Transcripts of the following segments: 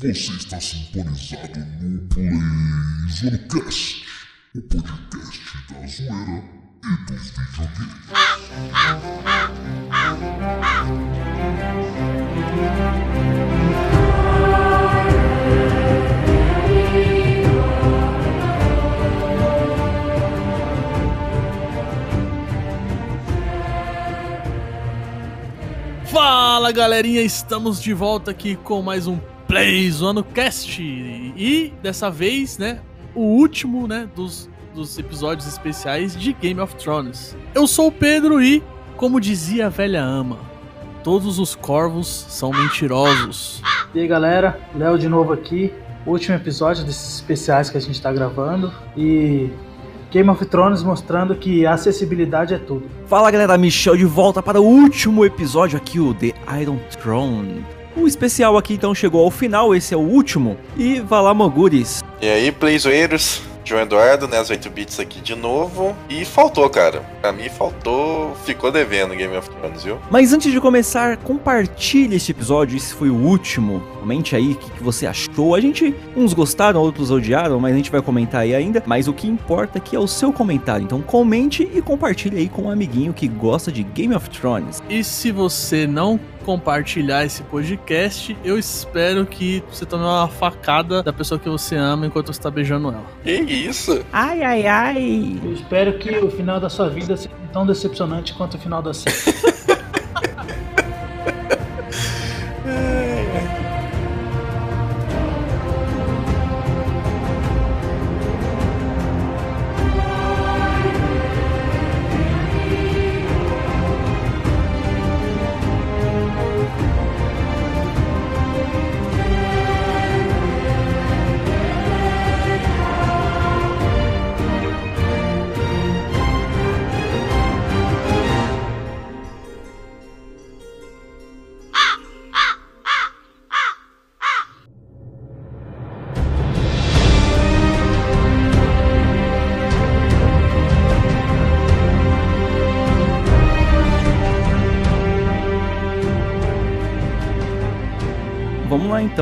Você está sintonizado no PlayZonecast, o podcast da zoeira e dos videogames. Fala galerinha, estamos de volta aqui com mais um Playzone Cast e dessa vez, né, o último, né, dos, dos episódios especiais de Game of Thrones. Eu sou o Pedro e, como dizia a velha ama, todos os corvos são mentirosos. E aí galera, Léo de novo aqui, último episódio desses especiais que a gente tá gravando e Game of Thrones mostrando que a acessibilidade é tudo. Fala galera, Michel de volta para o último episódio aqui, o The Iron Throne. O especial aqui então chegou ao final, esse é o último. E vá lá, Moguris. E aí, playzoeiros? João Eduardo, né, as 8 bits aqui de novo. E faltou, cara. Pra mim faltou, ficou devendo Game of Thrones, viu? Mas antes de começar, compartilhe este episódio, esse foi o último. Comente aí o que, que você achou. A gente, uns gostaram, outros odiaram, mas a gente vai comentar aí ainda. Mas o que importa aqui é o seu comentário. Então comente e compartilhe aí com um amiguinho que gosta de Game of Thrones. E se você não compartilhar esse podcast, eu espero que você tome uma facada da pessoa que você ama enquanto você tá beijando ela. Que isso? Ai, ai, ai. Eu espero que o final da sua vida seja tão decepcionante quanto o final da série.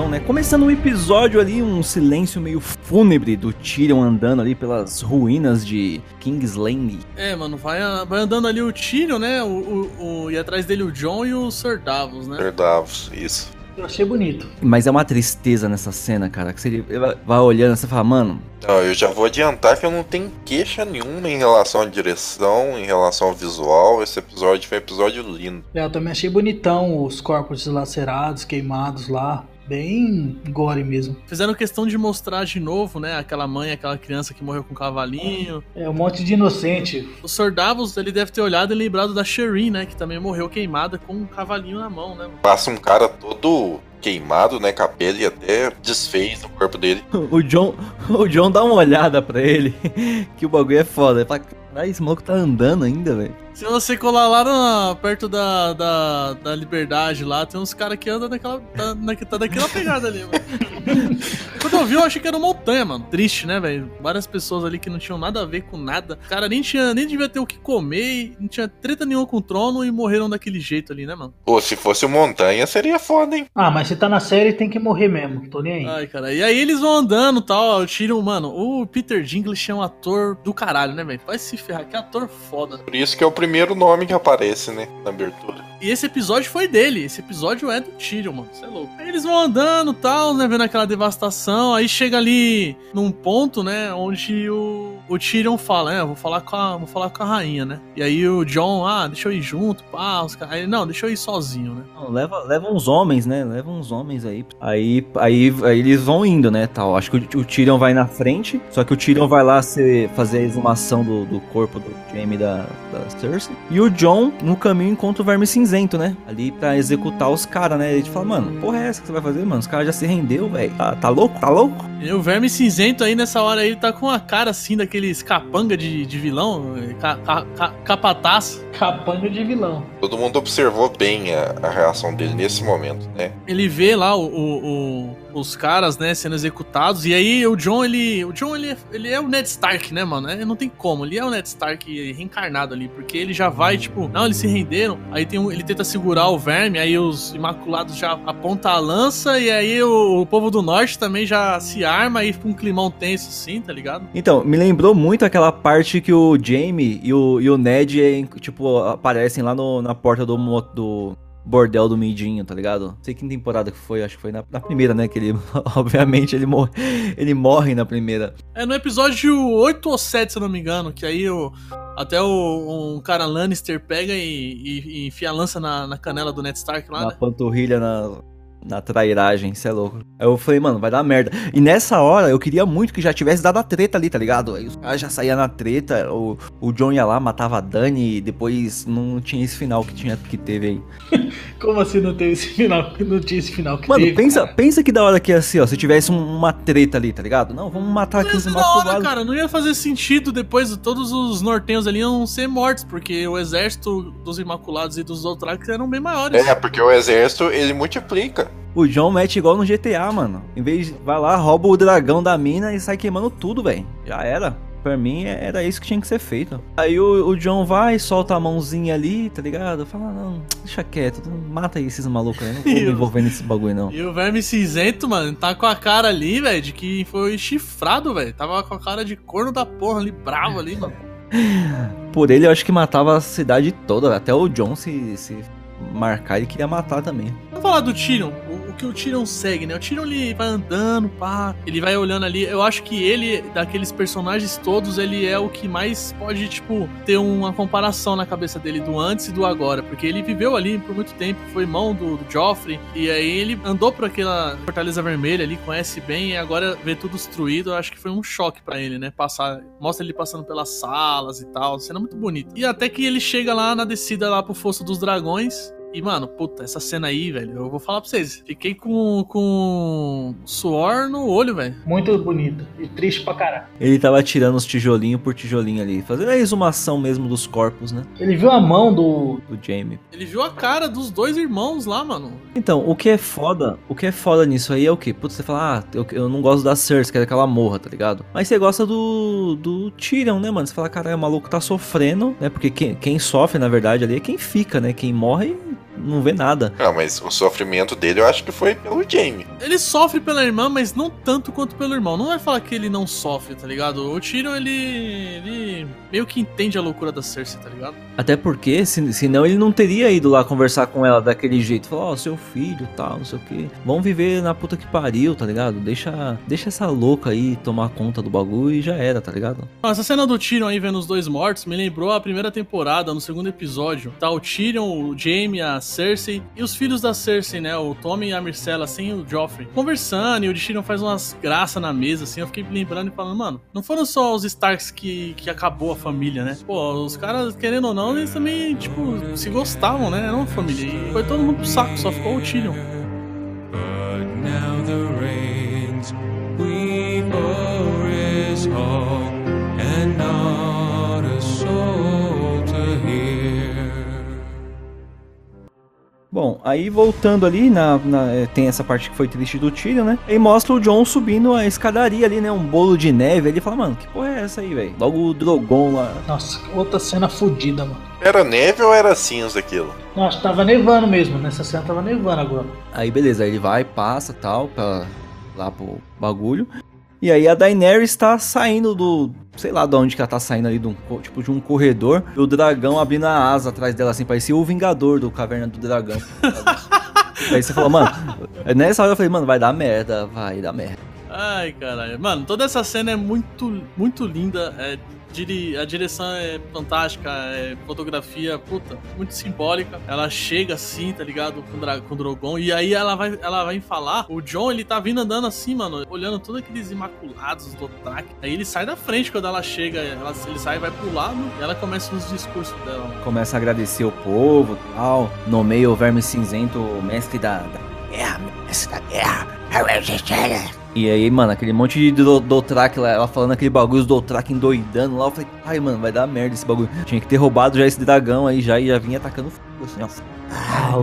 então, né? Começando o episódio ali, um silêncio meio fúnebre do Tyrion andando ali pelas ruínas de King's Landing. É, mano, vai, vai andando ali o Tyrion, né? O, o, o- e atrás dele o John e o Sir Davos, né? Verdavos, isso. Eu achei bonito. Mas é uma tristeza nessa cena, cara, que você vai olhando e você fala, mano, Não, eu já vou adiantar que eu não tenho queixa nenhuma em relação à direção, em relação ao visual. Esse episódio foi um episódio lindo. É, Eu também achei bonitão os corpos dilacerados, queimados lá. Bem gore mesmo. Fizeram questão de mostrar de novo, né? Aquela mãe, aquela criança que morreu com o cavalinho. É um monte de inocente. O Sir Davos, ele deve ter olhado e lembrado da Shireen, né? Que também morreu queimada com um cavalinho na mão, né? Passa um cara todo queimado, né, com a pele até desfez o corpo dele. o John, o John dá uma olhada pra ele, que o bagulho é foda. Ele fala, caralho, esse maluco tá andando ainda, velho. Se você colar lá na- perto da, da, da Liberdade lá, tem uns caras que andam naquela, tá, na, tá daquela pegada ali, mano. Quando eu vi, eu achei que era uma montanha, mano. Triste, né, velho? Várias pessoas ali que não tinham nada a ver com nada. O cara nem tinha, nem devia ter o que comer, não tinha treta nenhuma com o trono e morreram daquele jeito ali, né, mano? Pô, se fosse montanha, seria foda, hein? Ah, mas se tá na série tem que morrer mesmo. Tô nem aí. Ai, cara. E aí eles vão andando e tal, tiram, mano. O Peter Dinklage é um ator do caralho, né, velho? Vai se ferrar, que ator foda. Por isso que é o primeiro nome que aparece, né, na abertura. E esse episódio foi dele. Esse episódio é do Tyrion, mano. Você é louco. Aí eles vão andando e tal, né? Vendo aquela devastação. Aí chega ali num ponto, né? Onde o, o Tyrion fala, né? Vou falar, com a, vou falar com a rainha, né? E aí o John, ah, deixa eu ir junto, pá. Os caras. Aí, não, deixa eu ir sozinho, né? Não, leva, leva uns homens, né? Leva uns homens aí. Aí, aí, aí eles vão indo, né? Tal. Acho que o, o Tyrion vai na frente. Só que o Tyrion vai lá ser, fazer a exumação do, do corpo do Jaime da, da Cersei. E o John, no caminho, encontra o Verme Cinzento, né? Ali pra executar os caras, né? Ele fala, mano, porra é essa que você vai fazer, mano? Os caras já se rendeu, velho. Tá, tá louco? Tá louco? E o Verme Cinzento aí nessa hora aí tá com a cara assim daqueles capanga de, de vilão, ca, ca, ca, capataz. Capanga de vilão. Todo mundo observou bem a, a reação dele nesse momento, né? Ele vê lá o, o, o, os caras, né, sendo executados. E aí o John, ele. O John, ele, ele é o Ned Stark, né, mano? É, não tem como. Ele é o Ned Stark reencarnado ali. Porque ele já vai, tipo, não, eles se renderam. Aí tem um, ele tenta segurar o verme, aí os Imaculados já apontam a lança. E aí o, o povo do norte também já se arma e fica um climão tenso, assim, tá ligado? Então, me lembrou muito aquela parte que o Jamie e o, e o Ned, tipo, aparecem lá no- na porta do, do bordel do Midinho, tá ligado? Não sei que temporada que foi, acho que foi na, na primeira, né? Que ele, obviamente, ele, mor ele morre na primeira. É no episódio 8 ou 7, se eu não me engano, que aí o, até o, um cara Lannister pega e, e- e enfia a lança na, na canela do Ned Stark lá, na né? panturrilha, na, na trairagem, cê é louco. Aí eu falei, mano, vai dar merda. E nessa hora, eu queria muito que já tivesse dado a treta ali, tá ligado? Aí os caras já saíam na treta, o, o John ia lá, matava a Dani, e depois não tinha esse final que, tinha, que teve aí. Como assim não teve esse final? Não tinha esse final que Mano, teve, pensa, cara? pensa que da hora que ia ser, ó, se tivesse um- uma treta ali, tá ligado? Não, vamos matar aqui Ia os hora, cara, não ia fazer sentido depois todos os nortenhos ali iam ser mortos, porque o exército dos Imaculados e dos Dothraki eram bem maiores. É, porque o exército, ele multiplica. O John mete igual no GTA, mano. Em vez de vai lá, rouba o dragão da mina e sai queimando tudo, velho. Já era. Pra mim era isso que tinha que ser feito. Aí o, o John vai, solta a mãozinha ali, tá ligado? Fala, não, deixa quieto, mata aí esses malucos aí, não vou me envolver nesse bagulho não. E o Verme Cinzento, mano, tá com a cara ali, velho, de que foi chifrado, velho. Tava com a cara de corno da porra ali, bravo ali, mano. Por ele eu acho que matava a cidade toda, até o John se, se marcar ele queria matar também. Vamos falar do Tyrion, que o Tyrion segue, né? O Tyrion ele vai andando, pá, ele vai olhando ali. Eu acho que ele, daqueles personagens todos, ele é o que mais pode, tipo, ter uma comparação na cabeça dele do antes e do agora. Porque ele viveu ali por muito tempo, foi irmão do, do Joffrey, e aí ele andou por aquela Fortaleza Vermelha ali, conhece bem, e agora vê tudo destruído. Eu acho que foi um choque pra ele, né? Passar, mostra ele passando pelas salas e tal, cena muito bonita. E até que ele chega lá na descida lá pro Fosso dos Dragões. E, mano, puta, essa cena aí, velho, eu vou falar pra vocês. Fiquei com, com suor no olho, velho. Muito bonito. E triste pra caralho. Ele tava tirando os tijolinho por tijolinho ali, fazendo a exumação mesmo dos corpos, né? Ele viu a mão do. Do Jamie. Ele viu a cara dos dois irmãos lá, mano. Então, o que é foda, o que é foda nisso aí é o quê? Putz, você fala, ah, eu, eu não gosto da Cersei, quero que ela morra, tá ligado? Mas você gosta do, do Tyrion, né, mano? Você fala, caralho, o maluco tá sofrendo, né? Porque quem, quem sofre, na verdade, ali é quem fica, né? Quem morre não vê nada. Ah, mas o sofrimento dele eu acho que foi pelo Jamie. Ele sofre pela irmã, mas não tanto quanto pelo irmão. Não vai falar que ele não sofre, tá ligado? O Tyrion, ele, ele meio que entende a loucura da Cersei, tá ligado? Até porque, se, senão ele não teria ido lá conversar com ela daquele jeito. Falar, ó, seu filho e tal, não sei o quê. Vamos viver na puta que pariu, tá ligado? Deixa, deixa essa louca aí tomar conta do bagulho e já era, tá ligado? Essa cena do Tyrion aí vendo os dois mortos me lembrou a primeira temporada, no segundo episódio. Tá o Tyrion, o Jaime, a Cersei e os filhos da Cersei, né? O Tommy e a Myrcella, assim, o Joffrey. Conversando e o Tyrion faz umas graças na mesa, assim. Eu fiquei lembrando e falando, mano, não foram só os Starks que, que acabou a família, né? Pô, os caras, querendo ou não, eles também, tipo, se gostavam, né? Eram uma família. E foi todo mundo pro saco, só ficou o Tyrion. But now the rains we is all, Bom, aí voltando ali, na, na- é, tem essa parte que foi triste do Tyrion, né? E mostra o John subindo a escadaria ali, né? Um bolo de neve. Ele fala, mano, que porra é essa aí, velho? Logo o Drogon lá. Nossa, outra cena fodida, mano. Era neve ou era cinza aquilo? Que tava nevando mesmo. Nessa cena tava nevando agora. Aí beleza, aí ele vai, passa tal, pra, lá pro bagulho. E aí a Daenerys tá saindo do. Sei lá de onde que ela tá saindo ali, de um, tipo de um corredor. E o dragão abrindo a asa atrás dela, assim, parecia o Vingador do Caverna do Dragão. aí você falou, mano. Nessa hora eu falei, mano, vai dar merda, vai dar merda. Ai, caralho. Mano, toda essa cena é muito, muito linda. É, a direção é fantástica, é fotografia, puta, muito simbólica. Ela chega assim, tá ligado? Com, dra- com o Drogon. E aí ela vai, ela vai falar. O John, ele tá vindo andando assim, mano, olhando todos aqueles imaculados do Track. Aí ele sai da frente quando ela chega. Ela, ele sai, vai pro lado e ela começa os discursos dela. Começa a agradecer o povo tal. Nomeia o Verme Cinzento o mestre da, da guerra, mestre da guerra. E aí, mano, aquele monte de do- Dothraki lá, ela falando aquele bagulho, os Dothraki endoidando lá. Eu falei, ai, mano, vai dar merda esse bagulho. Tinha que ter roubado já esse dragão aí já e já vinha atacando fogo assim, ó. Ah,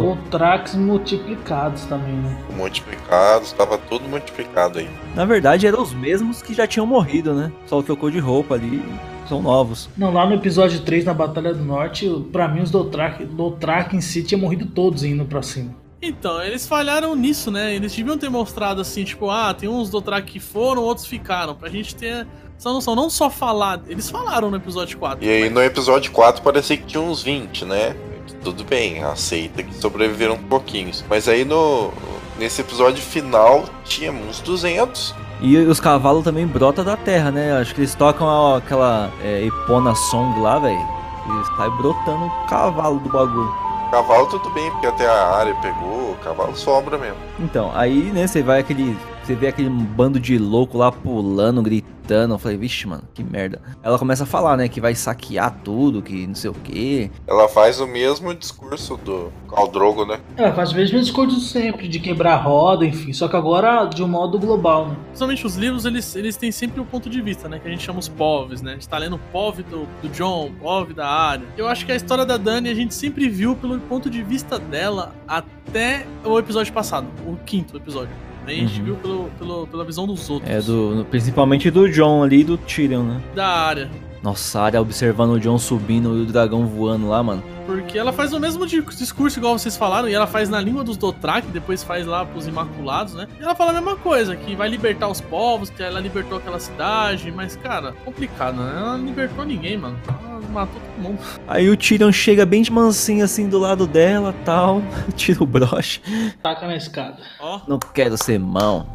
multiplicados também, né? Multiplicados, tava tudo multiplicado aí. Na verdade, eram os mesmos que já tinham morrido, né? Só trocou de roupa ali. São novos. Não, lá no episódio 3, na Batalha do Norte, pra mim os Dothraki, Dothraki em si tinham morrido todos indo pra cima. Então, eles falharam nisso, né? Eles deviam ter mostrado assim, tipo, ah, tem uns Dothraki que foram, outros ficaram. Pra gente ter essa noção, não só falar. Eles falaram no episódio 4. E aí mas- no episódio 4 parecia que tinha uns 20, né? Tudo bem, aceita que sobreviveram pouquinhos. Mas aí no nesse episódio final tinha uns 200. E os cavalos também brotam da terra, né? Acho que eles tocam a- aquela é, Epona Song lá, velho. E sai brotando o cavalo do bagulho. Cavalo tudo bem, porque até a área pegou, cavalo sobra mesmo. Então, aí, né, você vai aquele. Você vê aquele bando de louco lá pulando, gritando. Eu falei, vixe, mano, que merda. Ela começa a falar, né, que vai saquear tudo, que não sei o quê. Ela faz o mesmo discurso do Caldrogo, né? Ela faz o mesmo discurso de sempre, de quebrar a roda, enfim. Só que agora de um modo global, né? Principalmente os livros, eles, eles têm sempre o ponto de vista, né? Que a gente chama os povs, né? A gente tá lendo o POV do, do John, POV da Arya. Eu acho que a história da Dani a gente sempre viu pelo ponto de vista dela até o episódio passado, o quinto episódio. Aí a gente Uhum. viu pelo, pelo- pela visão dos outros. É, do, principalmente do John ali e do Tyrion, né? Da Arya. Nossa, a área observando o John subindo e o dragão voando lá, mano. Porque ela faz o mesmo di- discurso, igual vocês falaram, e ela faz na língua dos Dothraki, depois faz lá pros Imaculados, né? E ela fala a mesma coisa, que vai libertar os povos, que ela libertou aquela cidade, mas, cara, complicado, né? Ela não libertou ninguém, mano. Ela matou todo mundo. Aí o Tyrion chega bem de mansinho assim do lado dela tal. Tira o broche. Taca na escada. Ó. Não quero ser mão.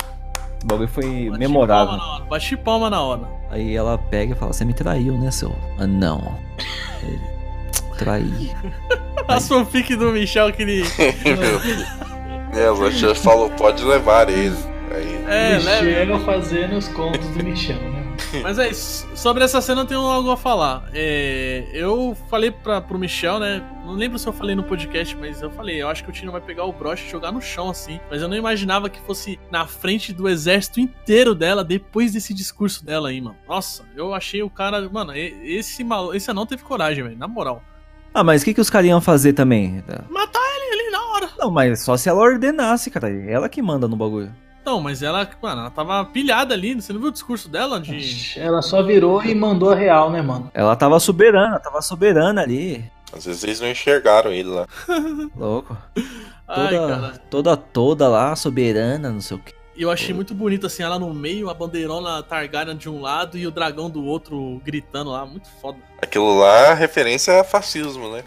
O bagulho foi bati memorável. palma na hora, Bati palma na hora. Aí ela pega e fala: Você me traiu, né, seu anão? Ele, Traí. A fanfic do Michel que ele. É, o Rocher falou, pode levar ele. Aí, É, né? Michel fazendo os contos do Michel, né? Mas é isso. Sobre essa cena eu tenho algo a falar. É, eu falei pra, pro Michel, né? Não lembro se eu falei no podcast, mas eu falei, eu acho que o Tino vai pegar o broche e jogar no chão, assim. Mas eu não imaginava que fosse na frente do exército inteiro dela, depois desse discurso dela aí, mano. Nossa, eu achei o cara. Mano, esse, mal, esse anão teve coragem, velho. Na moral. Ah, mas o que, que os caras iam fazer também? Matar ele ali na hora. Não, mas só se ela ordenasse, cara. Ela que manda no bagulho. Não, mas ela, mano, ela tava pilhada ali. Você não viu o discurso dela? De. Ela só virou e mandou a real, né, mano? Ela tava soberana, tava soberana ali. às vezes eles não enxergaram ele lá. Louco. Ai, Toda, cara. toda, toda lá, soberana, não sei o que. E eu achei muito bonito, assim, ela no meio, a bandeirona Targaryen de um lado e o dragão do outro gritando lá. Muito foda. Aquilo lá é referência a fascismo, né?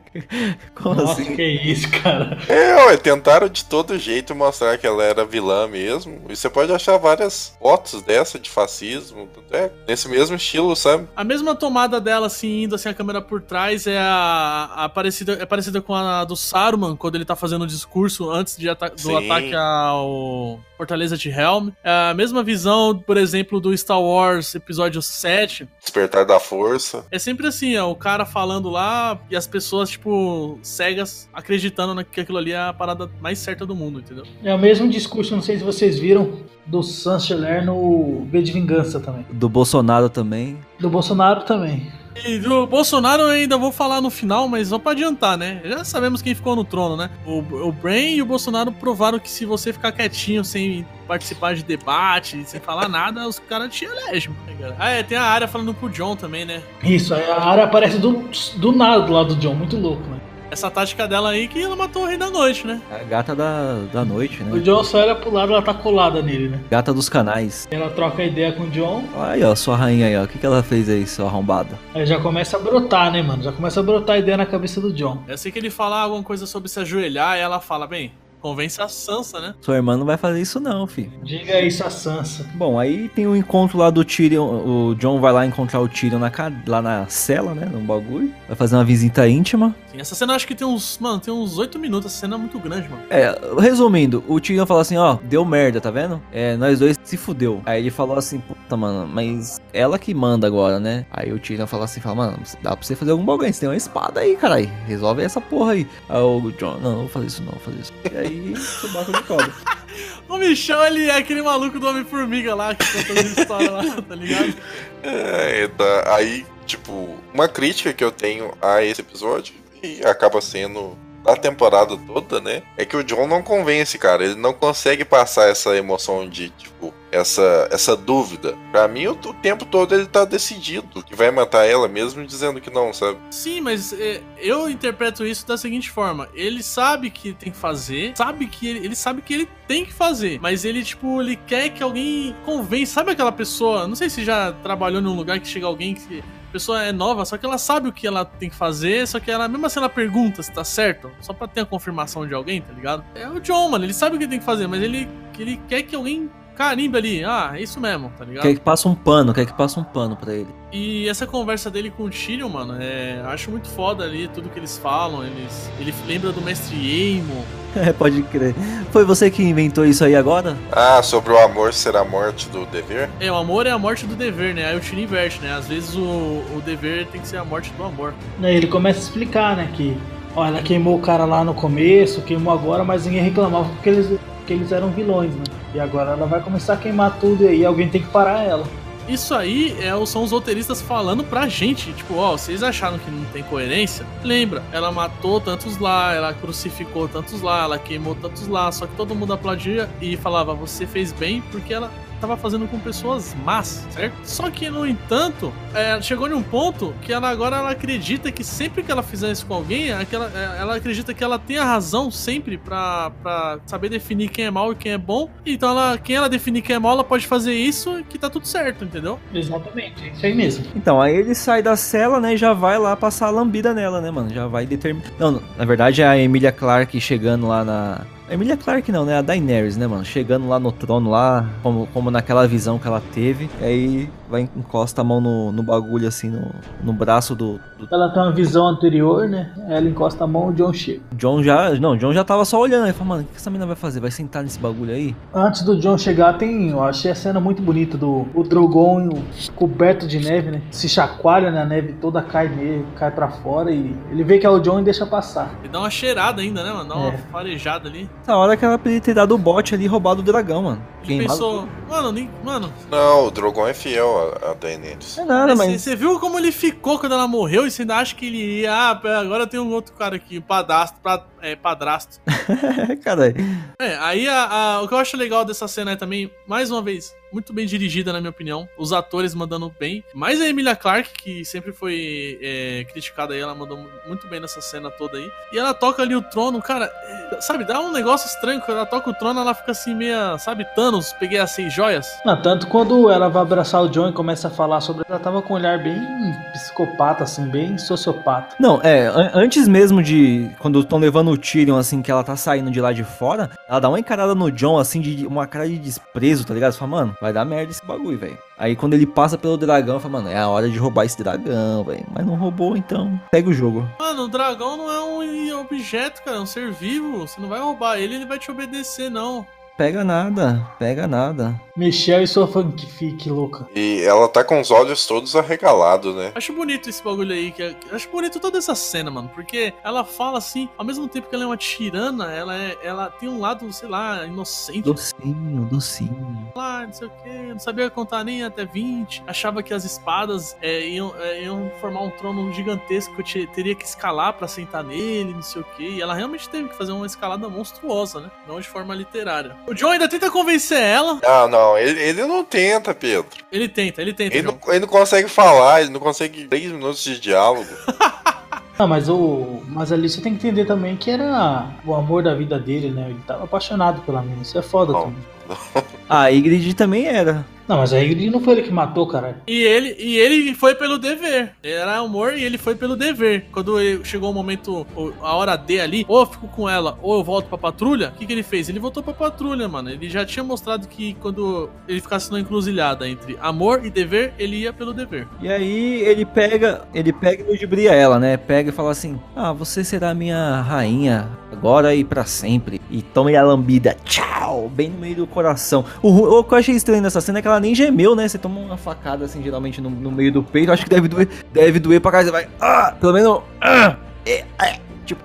Como Nossa, assim? que isso, cara. É, ué, tentaram de todo jeito mostrar que ela era vilã mesmo. E você pode achar várias fotos dessa de fascismo, é, nesse mesmo estilo, sabe? A mesma tomada dela, assim, indo assim, a câmera por trás, é a, a parecida, é parecida com a do Saruman, quando ele tá fazendo o discurso antes de ata do Sim. ataque ao Fortaleza de Helm. É a mesma visão, por exemplo, do Star Wars Episódio 7. Despertar da força. É sempre assim, ó, o cara falando lá e as pessoas, tipo, cegas, acreditando que aquilo ali é a parada mais certa do mundo, entendeu? É o mesmo discurso, não sei se vocês viram, do Sancheler no V de Vingança também. Do Bolsonaro também. Do Bolsonaro também. E do Bolsonaro eu ainda vou falar no final, mas só pra adiantar, né? Já sabemos quem ficou no trono, né? O, o Brain e o Bolsonaro provaram que se você ficar quietinho, sem participar de debate, sem falar nada, os caras te elegem. cara? Ah, é, tem a área falando pro John também, né? Isso, a área aparece do, do nada do lado do John, muito louco, né? Essa tática dela aí que ela matou o Rei da Noite, né? A gata da, da noite, O né? John só olha pro lado, ela tá colada nele, né? Gata dos canais. Ela troca ideia com o John, Aí, ó, sua rainha aí, ó. O que, que ela fez aí, sua arrombada? aí já começa a brotar, né, mano? Já começa a brotar a ideia na cabeça do John. Eu sei que ele fala alguma coisa sobre se ajoelhar e ela fala, bem, convence a Sansa, né? Sua irmã não vai fazer isso não, filho. Diga isso a Sansa. Bom, aí tem o encontro lá do Tyrion. O John vai lá encontrar o Tyrion na, lá na cela, né? No bagulho. Vai fazer uma visita íntima. Sim, essa cena eu acho que tem uns, mano, tem uns oito minutos, essa cena é muito grande, mano. É, resumindo, o Tyrion falou assim, ó, deu merda, tá vendo? É, nós dois se fudeu. Aí ele falou assim, puta, mano, mas ela que manda agora, né? Aí o Tyrion falou assim, fala, mano, dá pra você fazer algum bagulho, você tem uma espada aí, caralho. Resolve essa porra aí. Aí o John, não, não vou fazer isso não, vou fazer isso. E aí, subaco de cobra. O Michel, ele é aquele maluco do Homem-Formiga lá, que conta as histórias lá, tá ligado? É, tá. Aí, tipo, uma crítica que eu tenho a esse episódio, e acaba sendo da temporada toda, né? É que o John não convence, cara. Ele não consegue passar essa emoção de, tipo, essa, essa dúvida. Pra mim, o, o tempo todo ele tá decidido que vai matar ela, mesmo dizendo que não, sabe? Sim, mas é, eu interpreto isso da seguinte forma: ele sabe que tem que fazer, sabe que ele, ele sabe que ele tem que fazer, mas ele, tipo, ele quer que alguém convença. Sabe aquela pessoa? Não sei se já trabalhou num lugar que chega alguém que. Pessoa é nova, só que ela sabe o que ela tem que fazer, só que ela, mesmo assim, ela pergunta se tá certo, só pra ter a confirmação de alguém, tá ligado? É o John, mano, ele sabe o que tem que fazer, mas ele, ele quer que alguém carimbe ali. Ah, é isso mesmo, tá ligado? Quer que passe um pano, quer que passe um pano pra ele. E essa conversa dele com o Tyrion, mano, é, acho muito foda ali tudo que eles falam. Eles, ele lembra do mestre Aemon. É, pode crer. Foi você que inventou isso aí agora? Ah, sobre o amor ser a morte do dever? É, o amor é a morte do dever, né? Aí o Tyrion inverte, né? Às vezes o, o dever tem que ser a morte do amor. Aí ele começa a explicar, né, que ó, ela queimou o cara lá no começo, queimou agora, mas ninguém reclamava porque eles, porque eles eram vilões, né? E agora ela vai começar a queimar tudo e aí alguém tem que parar ela. Isso aí é, são os roteiristas falando pra gente. Tipo, ó, vocês acharam que não tem coerência? Lembra, ela matou tantos lá, ela crucificou tantos lá, ela queimou tantos lá. Só que todo mundo aplaudia e falava, você fez bem porque ela tava fazendo com pessoas más, certo? Só que, no entanto, é, chegou em um ponto que ela agora ela acredita que sempre que ela fizer isso com alguém, aquela, é, ela acredita que ela tem a razão sempre pra, pra saber definir quem é mal e quem é bom. Então, ela, quem ela definir quem é mal, ela pode fazer isso e que tá tudo certo, entendeu? Exatamente, é isso aí mesmo. Então, aí ele sai da cela, né, e já vai lá passar a lambida nela, né, mano? Já vai determinar. Não, na verdade é a Emilia Clarke chegando lá na. Emilia Clarke não, né? A Daenerys, né, mano? Chegando lá no trono lá, como, como naquela visão que ela teve. E aí vai encosta a mão no, no bagulho, assim, no, no braço do, do Ela tem uma visão anterior, né? Ela encosta a mão, o John chega. John já. Não, John já tava só olhando. Ele falou, mano, o que essa menina vai fazer? Vai sentar nesse bagulho aí? Antes do John chegar, tem. Eu achei a cena muito bonita do o Drogon coberto de neve, né? Se chacoalha, né? A neve toda cai nele, cai pra fora e ele vê que é o John e deixa passar. E dá uma cheirada ainda, né, mano? Dá uma É. farejada ali. Essa hora que ela poderia ter dado o bote ali e roubado o dragão, mano. Queimado pensou, mano, nem, mano, Não, o Drogon é fiel a, a Daenerys. Não é nada, Você mas. viu como ele ficou quando ela morreu e você ainda acha que ele ia. Ah, agora tem um outro cara aqui, padastro, pra, é, padrasto. Caralho. É, aí a- a- o que eu acho legal dessa cena é também, mais uma vez, muito bem dirigida, na minha opinião. Os atores mandando bem. Mais a Emilia Clarke, que sempre foi é, criticada aí, ela mandou mu- muito bem nessa cena toda aí. E ela toca ali o trono, cara, é, sabe, dá um negócio estranho. Quando ela toca o trono, ela fica assim, meia, sabe, Thanos, peguei as seis joias. Não, tanto quando ela vai abraçar o John e começa a falar sobre. Ela tava com um olhar bem psicopata, assim, bem sociopata. Não, é, an- antes mesmo de. Quando estão levando o Tyrion, assim, que ela tá saindo de lá de fora, ela dá uma encarada no John, assim, de uma cara de desprezo, tá ligado? Você fala, mano, vai dar merda esse bagulho, velho. Aí quando ele passa pelo dragão, fala, mano, é a hora de roubar esse dragão, velho. Mas não roubou, então. Pega o jogo. Mano, o dragão não é um objeto, cara, é um ser vivo. Você não vai roubar ele, ele vai te obedecer, não. Pega nada, pega nada. Michelle e sua fanfic louca. E ela tá com os olhos todos arregalados, né? Acho bonito esse bagulho aí. Que é- acho bonito toda essa cena, mano. Porque ela fala assim, ao mesmo tempo que ela é uma tirana, ela, é, ela tem um lado, sei lá, inocente. Docinho, docinho. Lá, não sei o que, não sabia contar nem até 20. Achava que as espadas é, iam, é, iam formar um trono gigantesco que eu te- teria que escalar pra sentar nele, não sei o que. E ela realmente teve que fazer uma escalada monstruosa, né? Não de forma literária. O John ainda tenta convencer ela. Ah, não, ele, ele não tenta, Pedro. Ele tenta, ele tenta. Ele não, ele não consegue falar, ele não consegue três minutos de diálogo. Não, mas o. Mas ali você tem que entender também que era o amor da vida dele, né? Ele tava apaixonado pela mina. Isso é foda Bom. também. Ah, a Ygritte também era. Não, mas a Ingrid não foi ele que matou, caralho. E ele, e ele foi pelo dever. Era amor e ele foi pelo dever. Quando chegou o momento, a hora D ali, ou eu fico com ela, ou eu volto pra patrulha, o que, que ele fez? Ele voltou pra patrulha, mano. Ele já tinha mostrado que quando ele ficasse numa encruzilhada entre amor e dever, ele ia pelo dever. E aí ele pega, ele pega e ludibria ela, né? Pega e fala assim: "Ah, você será minha rainha agora e pra sempre". E toma a lambida, tchau, bem no meio do coração. O, o que eu achei estranho nessa cena é que ela nem gemeu, né? Você toma uma facada assim geralmente no, no meio do peito, eu acho que deve doer, deve doer pra casa, você vai, ah, pelo menos, ah, é, é. tipo.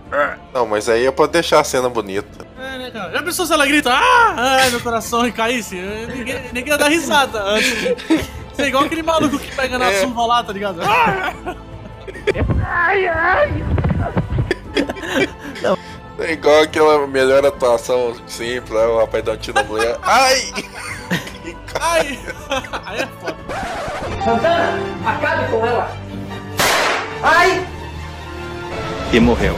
Não, mas aí é pra deixar a cena bonita. É, né, cara? Já pensou se ela grita, ah, ai, meu coração e caísse? Ninguém, ninguém ia dar risada antes. Isso é igual aquele maluco que pega na É. suva lá, tá ligado? Ah! É igual aquela melhor atuação sempre, lá, o rapaz dá um tiro na mulher. Ai! Ai! Aí é foda. Santana, acabe com ela. Ai! E morreu.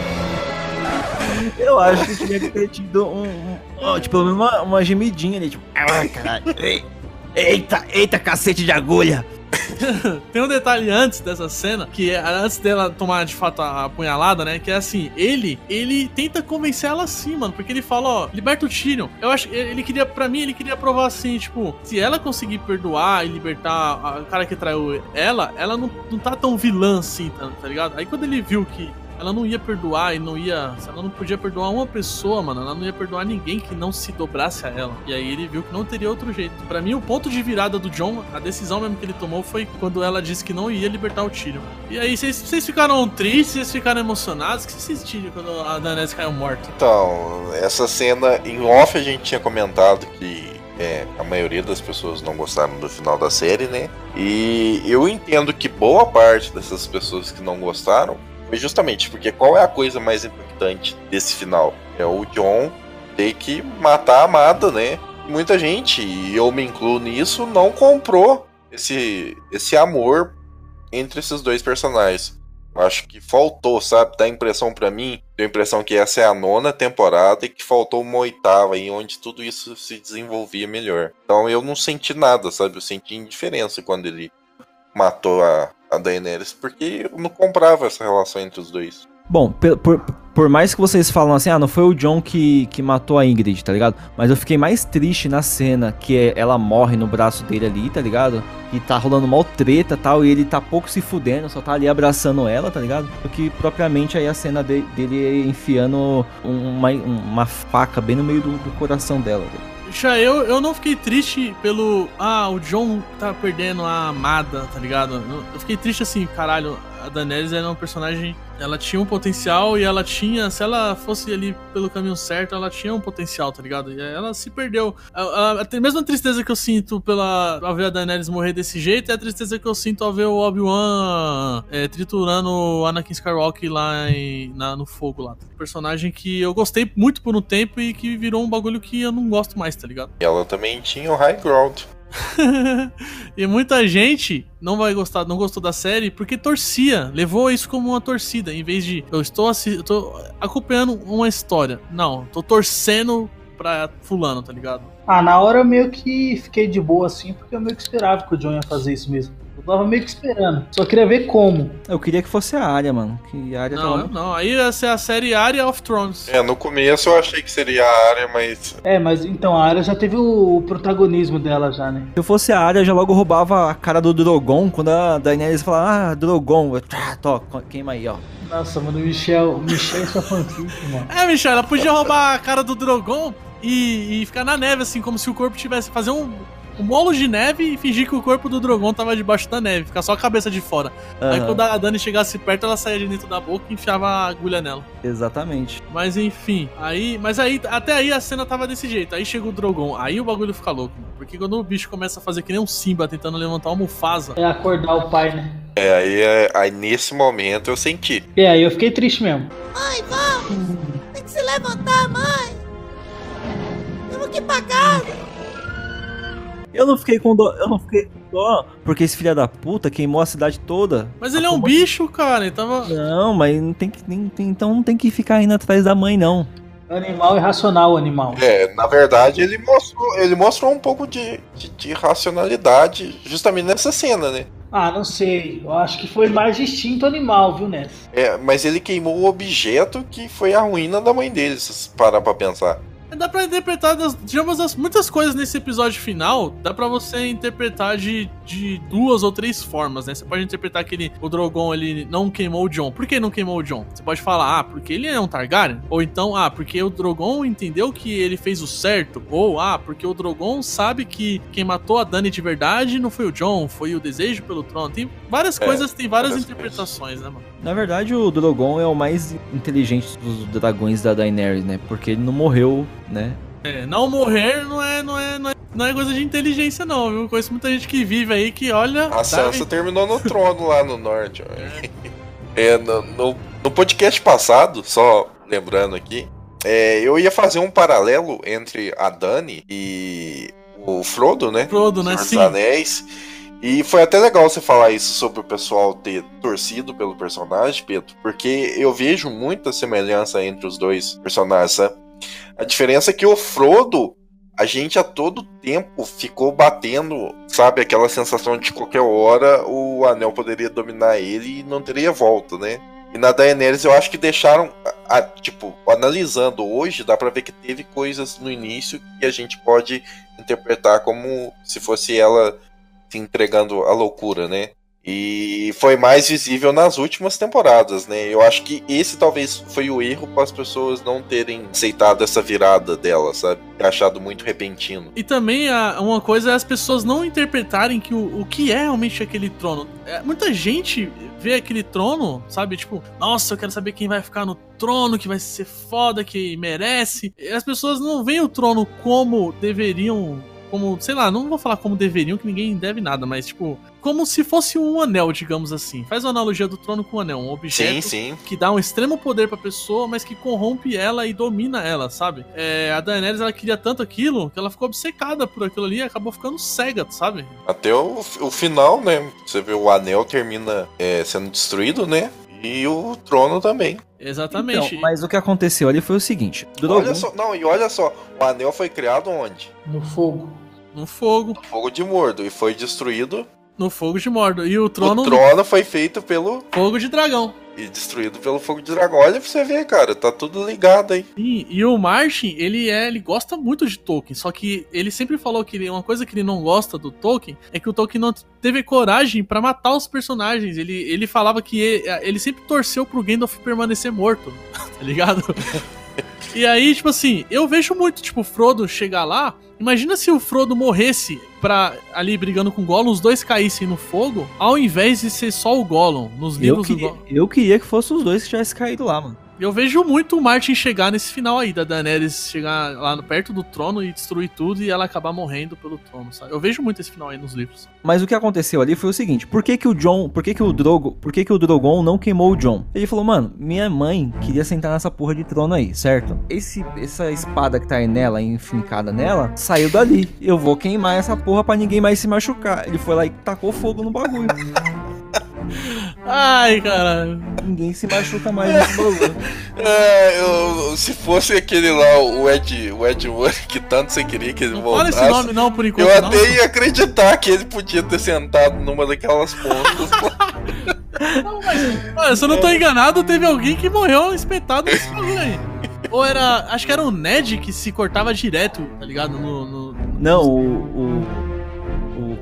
Eu acho que tinha que ter tido um. um- ó, tipo, pelo menos uma, uma gemidinha ali, tipo. Ah, caralho. ei, Eita, eita, cacete de agulha. Tem um detalhe antes dessa cena, que é antes dela tomar de fato a apunhalada, né? Que é assim, ele, ele tenta convencer ela assim, mano. Porque ele fala, ó, liberta o Tyrion. Eu acho que ele queria, pra mim, ele queria provar assim, tipo, se ela conseguir perdoar e libertar o cara que traiu ela, ela não, não tá tão vilã assim, tá, tá ligado? Aí quando ele viu que ela não ia perdoar e não ia. Ela não podia perdoar uma pessoa, mano, ela não ia perdoar ninguém que não se dobrasse a ela. E aí ele viu que não teria outro jeito. Pra mim, o ponto de virada do John, a decisão mesmo que ele tomou foi quando ela disse que não ia libertar o Tyrion. E aí, vocês ficaram tristes, vocês ficaram emocionados? O que vocês sentiram quando a Daenerys caiu morta? Então, essa cena em off a gente tinha comentado que é, a maioria das pessoas não gostaram do final da série, né? E eu entendo que boa parte dessas pessoas que não gostaram justamente porque qual é a coisa mais impactante desse final? É o John ter que matar a amada, né? Muita gente, e eu me incluo nisso, não comprou esse, esse amor entre esses dois personagens. Acho que faltou, sabe? Dá a impressão pra mim, deu a impressão que essa é a nona temporada e que faltou uma oitava aí onde tudo isso se desenvolvia melhor. Então eu não senti nada, sabe? Eu senti indiferença quando ele matou a, a Daenerys, porque eu não comprava essa relação entre os dois. Bom, por, por, por mais que vocês falam assim, ah, não foi o John que, que matou a Ingrid, tá ligado? Mas eu fiquei mais triste na cena que é- ela morre no braço dele ali, tá ligado? E tá rolando mal treta tal, e ele tá pouco se fudendo, só tá ali abraçando ela, tá ligado? Do que propriamente aí a cena de- dele enfiando um- uma, uma faca bem no meio do, do coração dela. velho. Já eu, eu não fiquei triste pelo. Ah, o John tá perdendo a amada, tá ligado? Eu- fiquei triste assim, caralho. A Daenerys era um personagem. Ela tinha um potencial e ela tinha. Se ela fosse ali pelo caminho certo, ela tinha um potencial, tá ligado? E ela se perdeu. A, a, a mesma tristeza que eu sinto pela, ao ver a Daenerys morrer desse jeito é a tristeza que eu sinto ao ver o Obi-Wan é, triturando o Anakin Skywalker lá em- na- no fogo lá. Personagem que eu gostei muito por um tempo e que virou um bagulho que eu não gosto mais, tá ligado? E ela também tinha o High Ground. e muita gente não vai gostar, não gostou da série porque torcia, levou isso como uma torcida, em vez de eu estou, eu acompanhando uma história. Não, tô torcendo pra fulano, tá ligado? Ah, na hora eu meio que fiquei de boa assim, porque eu meio que esperava que o John ia fazer isso mesmo. Eu tava meio que esperando. Só queria ver como. Eu queria que fosse a área, mano. Que a área Não, tava... não, aí essa é a série Area of Thrones. É, no começo eu achei que seria a área, mas É, mas então a área já teve o, protagonismo dela já, né? Se eu fosse a área, eu já logo roubava a cara do Drogon. Quando a Daenerys falava, ah, Drogon, eu, ah, tó, queima aí, ó. Nossa, mano, o Michel, o Michel é fanfic, mano. É, Michel, ela podia roubar a cara do Drogon e, e ficar na neve, assim, como se o corpo tivesse. fazer um, um molo de neve e fingir que o corpo do Drogon tava debaixo da neve, ficar só a cabeça de fora. Aí Aham, quando a Dani chegasse perto, ela saía de dentro da boca e enfiava a agulha nela. Exatamente. Mas enfim, aí. Mas aí, até aí a cena tava desse jeito. Aí chega o Drogon, aí o bagulho fica louco, mano. Porque quando o bicho começa a fazer que nem um Simba tentando levantar uma Mufasa. É acordar o pai, né? é, aí, é- aí nesse momento eu senti. E aí eu fiquei triste mesmo. Mãe, vamos! Tem que se levantar, mãe! Temos que ir pra casa! Eu não fiquei com dó, eu não fiquei com dó, porque esse filho da puta queimou a cidade toda. Mas ele é um bicho, cara. Ele tava. Não, mas não tem que, nem- tem- então não tem que ficar indo atrás da mãe, não. Animal irracional, animal. É, na verdade ele mostrou, ele mostrou um pouco de, de, de racionalidade justamente nessa cena, né? Ah, não sei. Eu acho que foi mais instinto animal, viu, Ness? É, mas ele queimou o objeto que foi a ruína da mãe dele, se você parar pra pensar. Dá pra interpretar, das, digamos, as, muitas coisas nesse episódio final. Dá pra você interpretar de, de duas ou três formas, né? Você pode interpretar que ele, o Drogon ele não queimou o Jon. Por que não queimou o Jon? Você pode falar, ah, porque ele é um Targaryen. Ou então, ah, porque o Drogon entendeu que ele fez o certo. Ou, ah, porque o Drogon sabe que quem matou a Dany de verdade não foi o Jon, foi o desejo pelo trono. Tem várias É, coisas, tem várias, várias interpretações, né, mano? Na verdade, o Drogon é o mais inteligente dos dragões da Daenerys, né? Porque ele não morreu, né? É, não morrer não é, não é, não é, não é coisa de inteligência, não, viu? Conheço muita gente que vive aí que olha. A Sansa terminou no trono lá no norte. ó. É, no, no- no podcast passado, só lembrando aqui, é, eu ia fazer um paralelo entre a Dani e o Frodo, né? Frodo, né? Sim. Anéis. E foi até legal você falar isso sobre o pessoal ter torcido pelo personagem, Pedro, porque eu vejo muita semelhança entre os dois personagens. sabe? A diferença é que o Frodo, a gente a todo tempo ficou batendo, sabe, aquela sensação de qualquer hora o anel poderia dominar ele e não teria volta, né? E na Daenerys eu acho que deixaram, a- tipo, analisando hoje, dá pra ver que teve coisas no início que a gente pode interpretar como se fosse ela se entregando à loucura, né? E foi mais visível nas últimas temporadas, né? Eu acho que esse talvez foi o erro para as pessoas não terem aceitado essa virada dela, sabe? Achado muito repentino. E também uma coisa é as pessoas não interpretarem que o, o que é realmente aquele trono. É, muita gente vê aquele trono, sabe? Tipo, nossa, eu quero saber quem vai ficar no trono, que vai ser foda, que merece. E as pessoas não veem o trono como deveriam. Como, sei lá, não vou falar como deveriam, que ninguém deve nada, mas tipo, como se fosse um anel, digamos assim. Faz uma analogia do trono com o anel, um objeto Sim, sim. que dá um extremo poder pra pessoa, mas que corrompe ela e domina ela, sabe? É, a Daenerys ela queria tanto aquilo que ela ficou obcecada por aquilo ali e acabou ficando cega, sabe? Até o, o final, né? Você vê o anel termina é, sendo destruído, né? E o trono também. Exatamente. Então, mas o que aconteceu ali foi o seguinte: Drogon, Olha só, não, e olha só, o anel foi criado onde? No fogo. No fogo, No fogo de Mordo e foi destruído. No fogo de Mordor. E o trono O trono foi feito pelo fogo de dragão. e destruído pelo fogo de dragão. Olha pra você ver, cara, tá tudo ligado aí. E, e o Martin, ele é, ele gosta muito de Tolkien, só que ele sempre falou que ele- uma coisa que ele não gosta do Tolkien é que o Tolkien não teve coragem pra matar os personagens. Ele, ele falava que ele, ele sempre torceu pro Gandalf permanecer morto, tá ligado? E aí, tipo assim, eu vejo muito, tipo, o Frodo chegar lá. Imagina se o Frodo morresse pra ali brigando com o Gollum, os dois caíssem no fogo, ao invés de ser só o Gollum nos eu, livros do queria, Gollum. eu queria que fosse os dois que tivessem caído lá, mano. Eu vejo muito o Martin chegar nesse final aí, da Daenerys chegar lá no, perto do trono e destruir tudo e ela acabar morrendo pelo trono, sabe? Eu vejo muito esse final aí nos livros. Mas o que aconteceu ali foi o seguinte: por que que o John, por que que o Drogo, por que que o Drogon não queimou o John? Ele falou, mano, minha mãe queria sentar nessa porra de trono aí, certo? Esse, essa espada que tá aí nela, enfincada nela, saiu dali. Eu vou queimar essa porra pra ninguém mais se machucar. Ele foi lá e tacou fogo no bagulho. Ai, cara. ninguém se machuca mais nesse bagulho. É, eu- se fosse aquele lá, o Ed, o Ed Wood, que tanto você queria que ele Não fala voltasse. esse nome não, por enquanto eu não. até ia acreditar que ele podia ter sentado numa daquelas pontas. Olha, se eu não tô enganado, teve alguém que morreu espetado nesse bagulho aí. Ou era. Acho que era o Ned que se cortava direto, tá ligado? No. no- Não, o, o, o-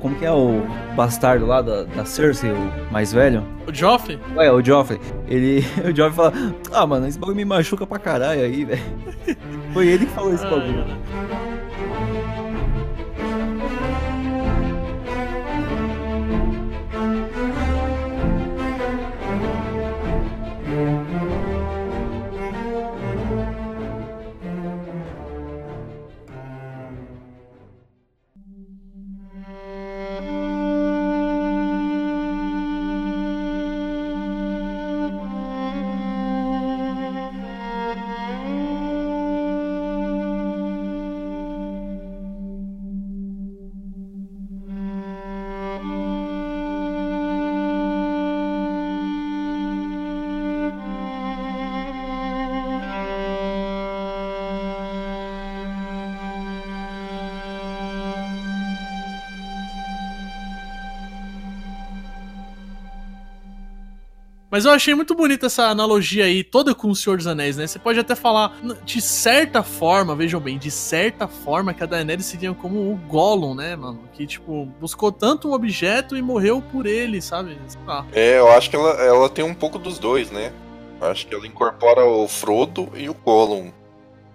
Como que é o bastardo lá da, da Cersei, o mais velho? o Joffrey? Ué, o Joffrey. Ele. O Joffrey fala: Ah, mano, esse bagulho me machuca pra caralho aí, velho. Foi ele que falou esse bagulho. Mas eu achei muito bonita essa analogia aí, toda com o Senhor dos Anéis, né? Você pode até falar, de certa forma, vejam bem, de certa forma que a Daenerys seria como o Gollum, né, mano? Que, tipo, buscou tanto um objeto e morreu por ele, sabe? Lá. É, eu acho que ela, ela tem um pouco dos dois, né? Eu acho que ela incorpora o Frodo e o Gollum.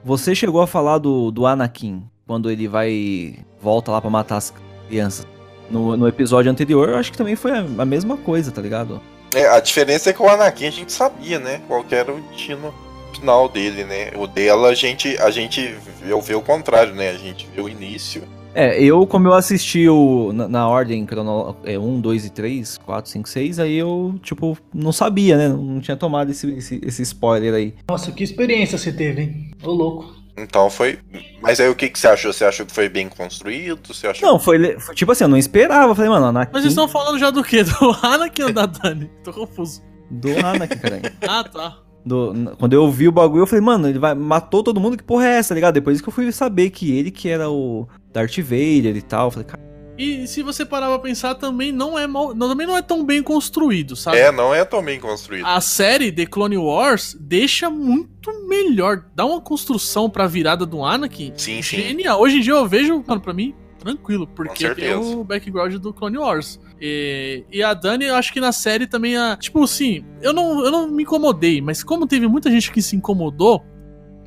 Você chegou a falar do, do Anakin, quando ele vai. volta lá pra matar as crianças. No, no episódio anterior, eu acho que também foi a, a mesma coisa, tá ligado? É, a diferença é que o Anakin a gente sabia, né? Qual que era o destino final dele, né? O dela a gente, a gente vê, vê o contrário, né? A gente vê o início. É, eu, como eu assisti o, na, na ordem cronológica, é, 1, 2 e 3, 4, 5, 6, aí eu, tipo, não sabia, né? Não tinha tomado esse, esse, esse spoiler aí. Nossa, que experiência você teve, hein? Ô louco. Então foi. Mas aí o que, que você achou? Você achou que foi bem construído? Você achou Não, foi, foi tipo assim, eu não esperava. Eu falei, mano, Anakin Mas vocês estão falando já do quê? Do Anakin ou da Dani? Tô confuso. do Anakin, caralho. Ah, tá. Do- quando eu vi o bagulho, eu falei, mano, ele vai, matou todo mundo, que porra é essa, tá ligado? Depois que eu fui saber que ele que era o Darth Vader e tal, eu falei, cara, E se você parar pra pensar, também não é mal, não- também não é tão bem construído, sabe? É, não é tão bem construído. A série The Clone Wars deixa muito melhor, dá uma construção pra virada do Anakin Sim, sim. genial. Hoje em dia eu vejo, mano, pra mim, tranquilo, porque certeza. o background do Clone Wars. E, e a Dani, eu acho que na série também, a, tipo assim, eu não, eu não me incomodei, mas como teve muita gente que se incomodou,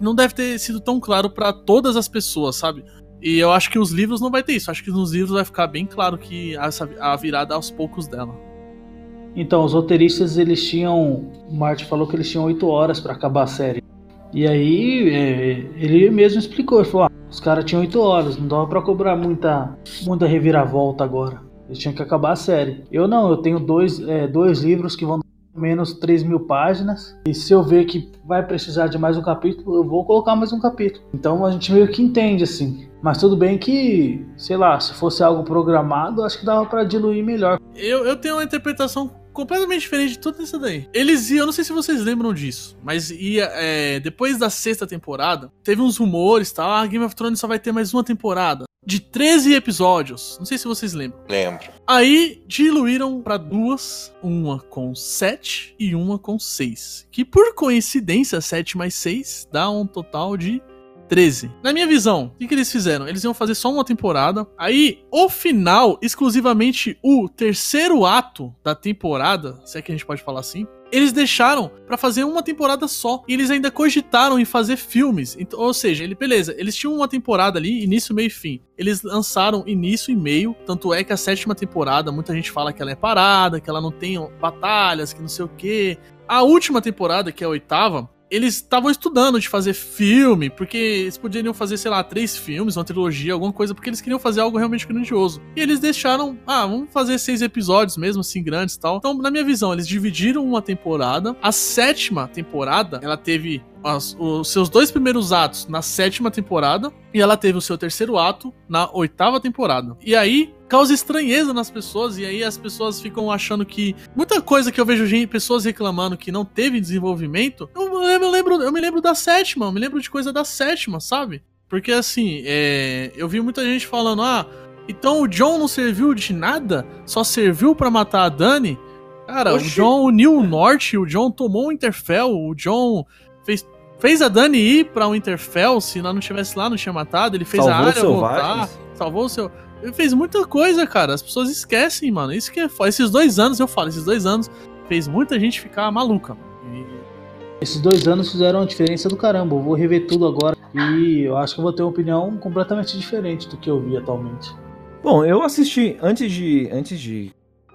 não deve ter sido tão claro pra todas as pessoas, sabe? E eu acho que os livros não vai ter isso. Acho que nos livros vai ficar bem claro que essa, a virada aos poucos dela. Então, os roteiristas, eles tinham. O Martin falou que eles tinham 8 horas pra acabar a série. E aí, é, ele mesmo explicou. Ele falou: ah, os caras tinham 8 horas, não dava pra cobrar muita, muita reviravolta agora. Eles tinham que acabar a série. Eu não, eu tenho dois, é, dois livros que vão menos 3 mil páginas. E se eu ver que vai precisar de mais um capítulo, eu vou colocar mais um capítulo. Então a gente meio que entende assim. Mas tudo bem que, sei lá, se fosse algo programado, acho que dava pra diluir melhor. Eu, eu tenho uma interpretação completamente diferente de tudo isso daí. Eles iam, eu não sei se vocês lembram disso, mas ia, é, depois da sexta temporada, teve uns rumores, tal, ah, Game of Thrones só vai ter mais uma temporada. De 13 episódios. Não sei se vocês lembram. Lembro. Aí diluíram pra duas, uma com 7 e uma com 6. Que por coincidência, 7 mais 6 dá um total de 13. Na minha visão, o que, eles fizeram? Eles iam fazer só uma temporada. Aí, o final, exclusivamente o terceiro ato da temporada, se é que a gente pode falar assim, eles deixaram pra fazer uma temporada só. E eles ainda cogitaram em fazer filmes. Então, ou seja, ele, beleza, eles tinham uma temporada ali, início, meio e fim. Eles lançaram início e meio. Tanto é que a sétima temporada, muita gente fala que ela é parada, que ela não tem batalhas, que não sei o quê. A última temporada, que é a oitava, eles estavam estudando de fazer filme, porque eles poderiam fazer, sei lá, três filmes, uma trilogia, alguma coisa, porque eles queriam fazer algo realmente grandioso. E eles deixaram, ah, vamos fazer seis episódios mesmo, assim, grandes e tal. Então, na minha visão, eles dividiram uma temporada. A sétima temporada, ela teve as- os seus dois primeiros atos na sétima temporada, e ela teve o seu terceiro ato na oitava temporada. E aí, causa estranheza nas pessoas, e aí as pessoas ficam achando que muita coisa que eu vejo gente, pessoas reclamando que não teve desenvolvimento, eu, eu, lembro, eu me lembro da sétima, eu me lembro de coisa da sétima, sabe? Porque assim, é, eu vi muita gente falando, ah, então o John não serviu de nada, só serviu pra matar a Dani. Cara, o Oxi. John uniu o norte, o John tomou o Interfell, o John fez, fez a Dani ir pra o Interfell, se ela não tivesse lá, não tinha matado, ele fez Salvou a área voltar, salvou o seu... Ele fez muita coisa, cara, as pessoas esquecem, mano, isso que é foda. Esses dois anos, eu falo, esses dois anos fez muita gente ficar maluca. mano. E- Esses dois anos fizeram uma diferença do caramba. Eu vou rever tudo agora e eu acho que eu vou ter uma opinião completamente diferente do que eu vi atualmente. Bom, eu assisti antes de antes de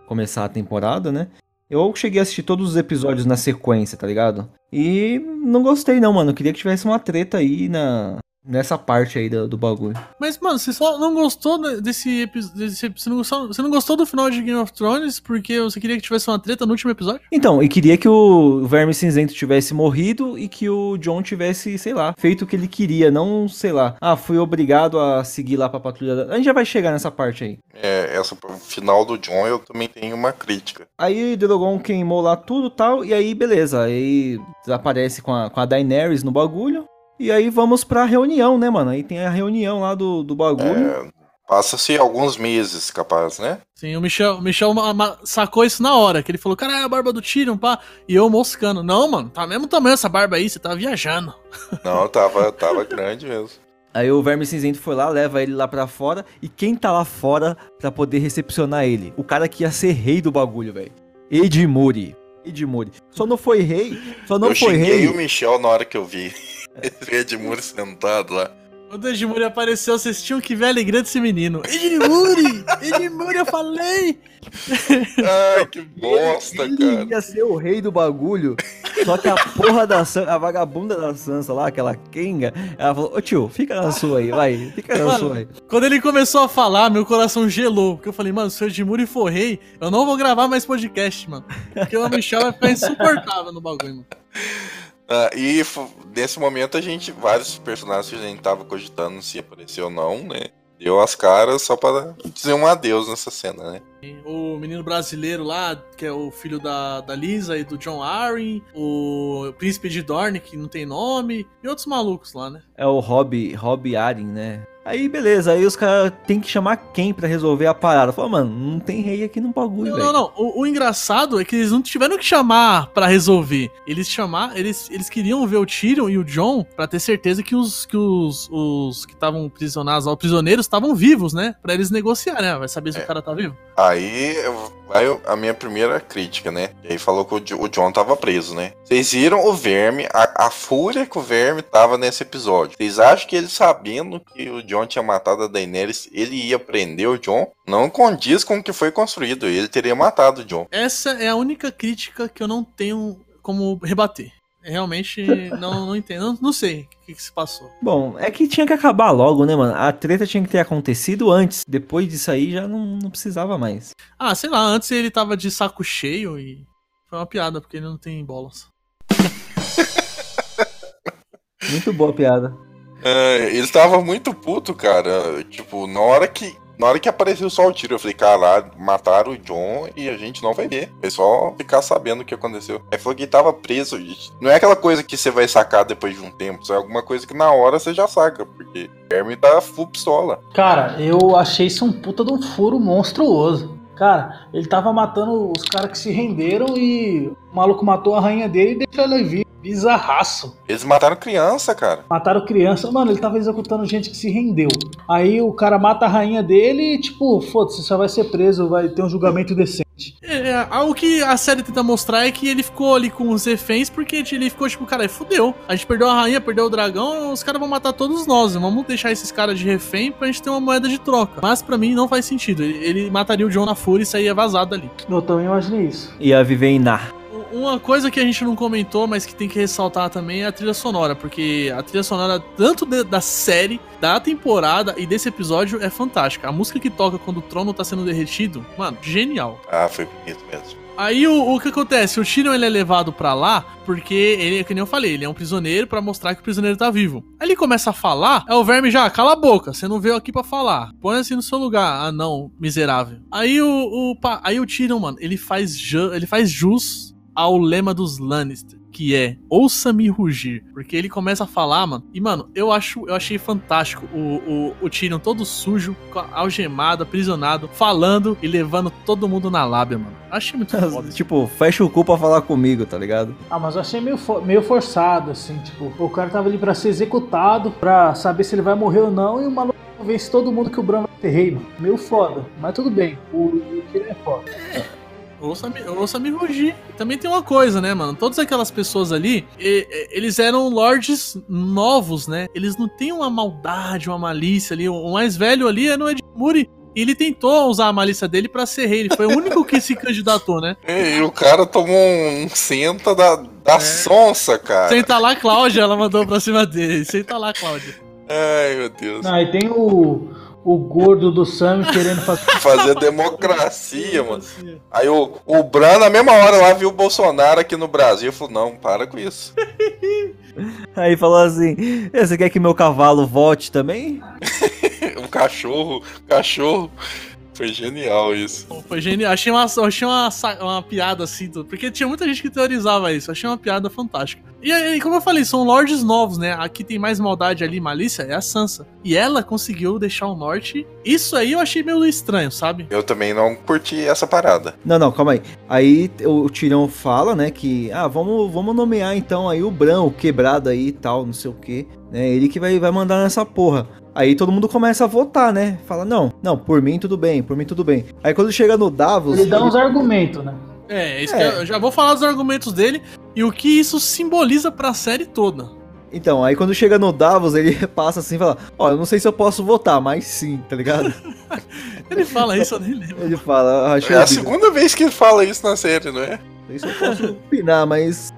começar a temporada, né? Eu cheguei a assistir todos os episódios na sequência, tá ligado? E não gostei não, mano. Queria que tivesse uma treta aí na nessa parte aí do, do bagulho. Mas, mano, você só não gostou de- desse episódio. Você, não gostou- você não gostou do final de Game of Thrones porque você queria que tivesse uma treta no último episódio? Então, e queria que o Verme Cinzento tivesse morrido e que o John tivesse, sei lá, feito o que ele queria, não, sei lá, ah, fui obrigado a seguir lá pra patrulha. da- A gente já vai chegar nessa parte aí. É, essa final do John eu também tenho uma crítica. Aí Drogon queimou lá tudo e tal, e aí beleza, aí desaparece com a, com a Daenerys no bagulho. E aí vamos pra reunião, né, mano? Aí tem a reunião lá do, do bagulho. É, Passa-se alguns meses, capaz, né? Sim, o Michel, o Michel sacou isso na hora, que ele falou, cara, é a barba do Tyrion, pá. E eu moscando. Não, mano, tá mesmo tamanho essa barba aí, você tá viajando. Não, tava, tava grande mesmo. Aí o Verme Cinzento foi lá, leva ele lá pra fora. E quem tá lá fora pra poder recepcionar ele? O cara que ia ser rei do bagulho, velho. Edmure. Edmure. Só não foi rei. Só não eu foi xinguei rei. o Michel na hora que eu vi esse Edmure sentado lá. Quando o Edmure apareceu, vocês tinham que ver a alegria desse menino. Edmure! Edmure, eu falei! Ai, que bosta, ele cara. ia ser o rei do bagulho. Só que a porra da Sansa, a vagabunda da Sansa lá, aquela Kenga, ela falou: Ô tio, fica na sua aí, vai. Fica na Mano, sua aí. Quando ele começou a falar, meu coração gelou. Porque eu falei, mano, se o Edmure for rei, eu não vou gravar mais podcast, mano. Porque o Michel vai ficar insuportável no bagulho, mano. Ah, e nesse momento a gente, vários personagens que a gente tava cogitando se aparecer ou não, né? Deu as caras só para dizer um adeus nessa cena, né? O menino brasileiro lá, que é o filho da, da Lisa e do John Arryn, o príncipe de Dorne, que não tem nome, e outros malucos lá, né? É o Rob, Rob Arin, né? Aí beleza, aí os caras tem que chamar quem pra resolver a parada? Fala, mano, não tem rei aqui no bagulho, Não, velho. não, não. O, o engraçado é que eles não tiveram que chamar pra resolver. Eles chamar, eles, eles queriam ver o Tyrion e o John pra ter certeza que os que os, os que estavam prisionados, os prisioneiros estavam vivos, né? Pra eles negociar, né? Vai saber se É. o cara tá vivo. Aí vai a minha primeira crítica, né? E aí falou que o, Jo- o John tava preso, né? Vocês viram o verme, a, a fúria que o verme tava nesse episódio. Vocês acham que ele sabendo que o John tinha matado a Daenerys, ele ia prender o John? Não condiz com o que foi construído. Ele teria matado o John. Essa é a única crítica que eu não tenho como rebater. Realmente não, não entendo. Não, não sei o que, que se passou. Bom, é que tinha que acabar logo, né, mano? A treta tinha que ter acontecido antes. Depois disso aí já não, não precisava mais. Ah, sei lá, antes ele tava de saco cheio e. Foi uma piada, porque ele não tem bolas. Muito boa a piada. É, ele tava muito puto, cara. Tipo, na hora que. Na hora que apareceu só o tiro, eu falei, caralho, mataram o John e a gente não vai ver. É só ficar sabendo o que aconteceu. Aí falou que ele tava preso. gente. Não é aquela coisa que você vai sacar depois de um tempo. Isso é alguma coisa que na hora você já saca. Porque Hermes tá full pistola. Cara, eu achei isso um puta de um furo monstruoso. Cara, ele tava matando os caras que se renderam e o maluco matou a rainha dele e deixou ela vir. Bizarraço. Eles mataram criança, cara. Mataram criança. Mano, ele tava executando gente que se rendeu. Aí o cara mata a rainha dele e, tipo, foda-se, só vai ser preso, vai ter um julgamento decente. É, é, o que a série tenta mostrar é que ele ficou ali com os reféns porque ele ficou tipo, cara, fudeu. A gente perdeu a rainha, perdeu o dragão, os caras vão matar todos nós. Vamos deixar esses caras de refém pra gente ter uma moeda de troca. Mas pra mim não faz sentido. Ele, ele mataria o John na fúria e sairia vazado ali. Eu também imaginei isso. Ia viver em Nar. Uma coisa que a gente não comentou, mas que tem que ressaltar também é a trilha sonora, porque a trilha sonora, tanto de- da série, da temporada e desse episódio, é fantástica. A música que toca quando o trono tá sendo derretido, mano, genial. Ah, foi bonito mesmo. Aí o, o que acontece? O Tyrion ele é levado pra lá porque ele, que nem eu falei, ele é um prisioneiro pra mostrar que o prisioneiro tá vivo. Aí ele começa a falar, é o verme já, cala a boca, você não veio aqui pra falar. Põe assim no seu lugar. Ah, não, miserável. Aí o, o pa- aí o Tyrion, mano, ele faz ju- ele faz jus ao lema dos Lannister, que é ouça-me rugir, porque ele começa a falar, mano. E mano, eu acho, eu achei fantástico o, o, o Tyrion todo sujo, algemado, aprisionado, falando e levando todo mundo na lábia, mano. Achei muito foda. tipo, fecha o cu pra falar comigo, tá ligado? Ah, mas eu achei meio, fo- meio forçado, assim, tipo, o cara tava ali pra ser executado, pra saber se ele vai morrer ou não, e o maluco vence todo mundo que o Bran vai ter rei, mano. Meio foda, mas tudo bem, o, o Tyrion é foda. Ouça-me ouça -me rugir. Também tem uma coisa, né, mano? Todas aquelas pessoas ali, e- e- eles eram lords novos, né? Eles não têm uma maldade, uma malícia ali. O mais velho ali é no Ed Muri. E ele tentou usar a malícia dele pra ser rei. Ele foi o único que se candidatou, né? E, e o cara tomou um, senta da, da sonsa, cara. Senta lá, Cláudia, ela mandou pra cima dele. Senta lá, Cláudia. Ai, meu Deus. Não, e tem o, o gordo do Sam querendo fazer. Fazer democracia, mano. Aí o, o Bran, na mesma hora lá, viu o Bolsonaro aqui no Brasil e falou: não, para com isso. Aí falou assim: "E, Você quer que meu cavalo vote também? o cachorro, cachorro. Foi genial isso. Foi genial. Achei uma, achei uma, uma piada assim, porque tinha muita gente que teorizava isso. Achei uma piada fantástica. E aí, como eu falei, são lords novos, né? Aqui tem mais maldade ali, malícia, é a Sansa. E ela conseguiu deixar o norte. Isso aí eu achei meio estranho, sabe? Eu também não curti essa parada. Não, não, calma aí. Aí o, o Tirão fala, né, que ah, vamos, vamos nomear então aí o Bran, o quebrado aí e tal, não sei o que, né? Ele que vai, vai mandar nessa porra. Aí todo mundo começa a votar, né? Fala, não, não, por mim tudo bem, por mim tudo bem. Aí quando chega no Davos. Ele dá uns argumentos, né? É, é isso É. que eu, eu já vou falar dos argumentos dele e o que isso simboliza pra série toda. Então, aí quando chega no Davos, ele passa assim e fala: Ó, eu não sei se eu posso votar, mas sim, tá ligado? Ele fala isso, eu nem lembro. Ele fala, ah, É a segunda vez que ele fala isso na série, não é? Isso eu posso opinar, mas.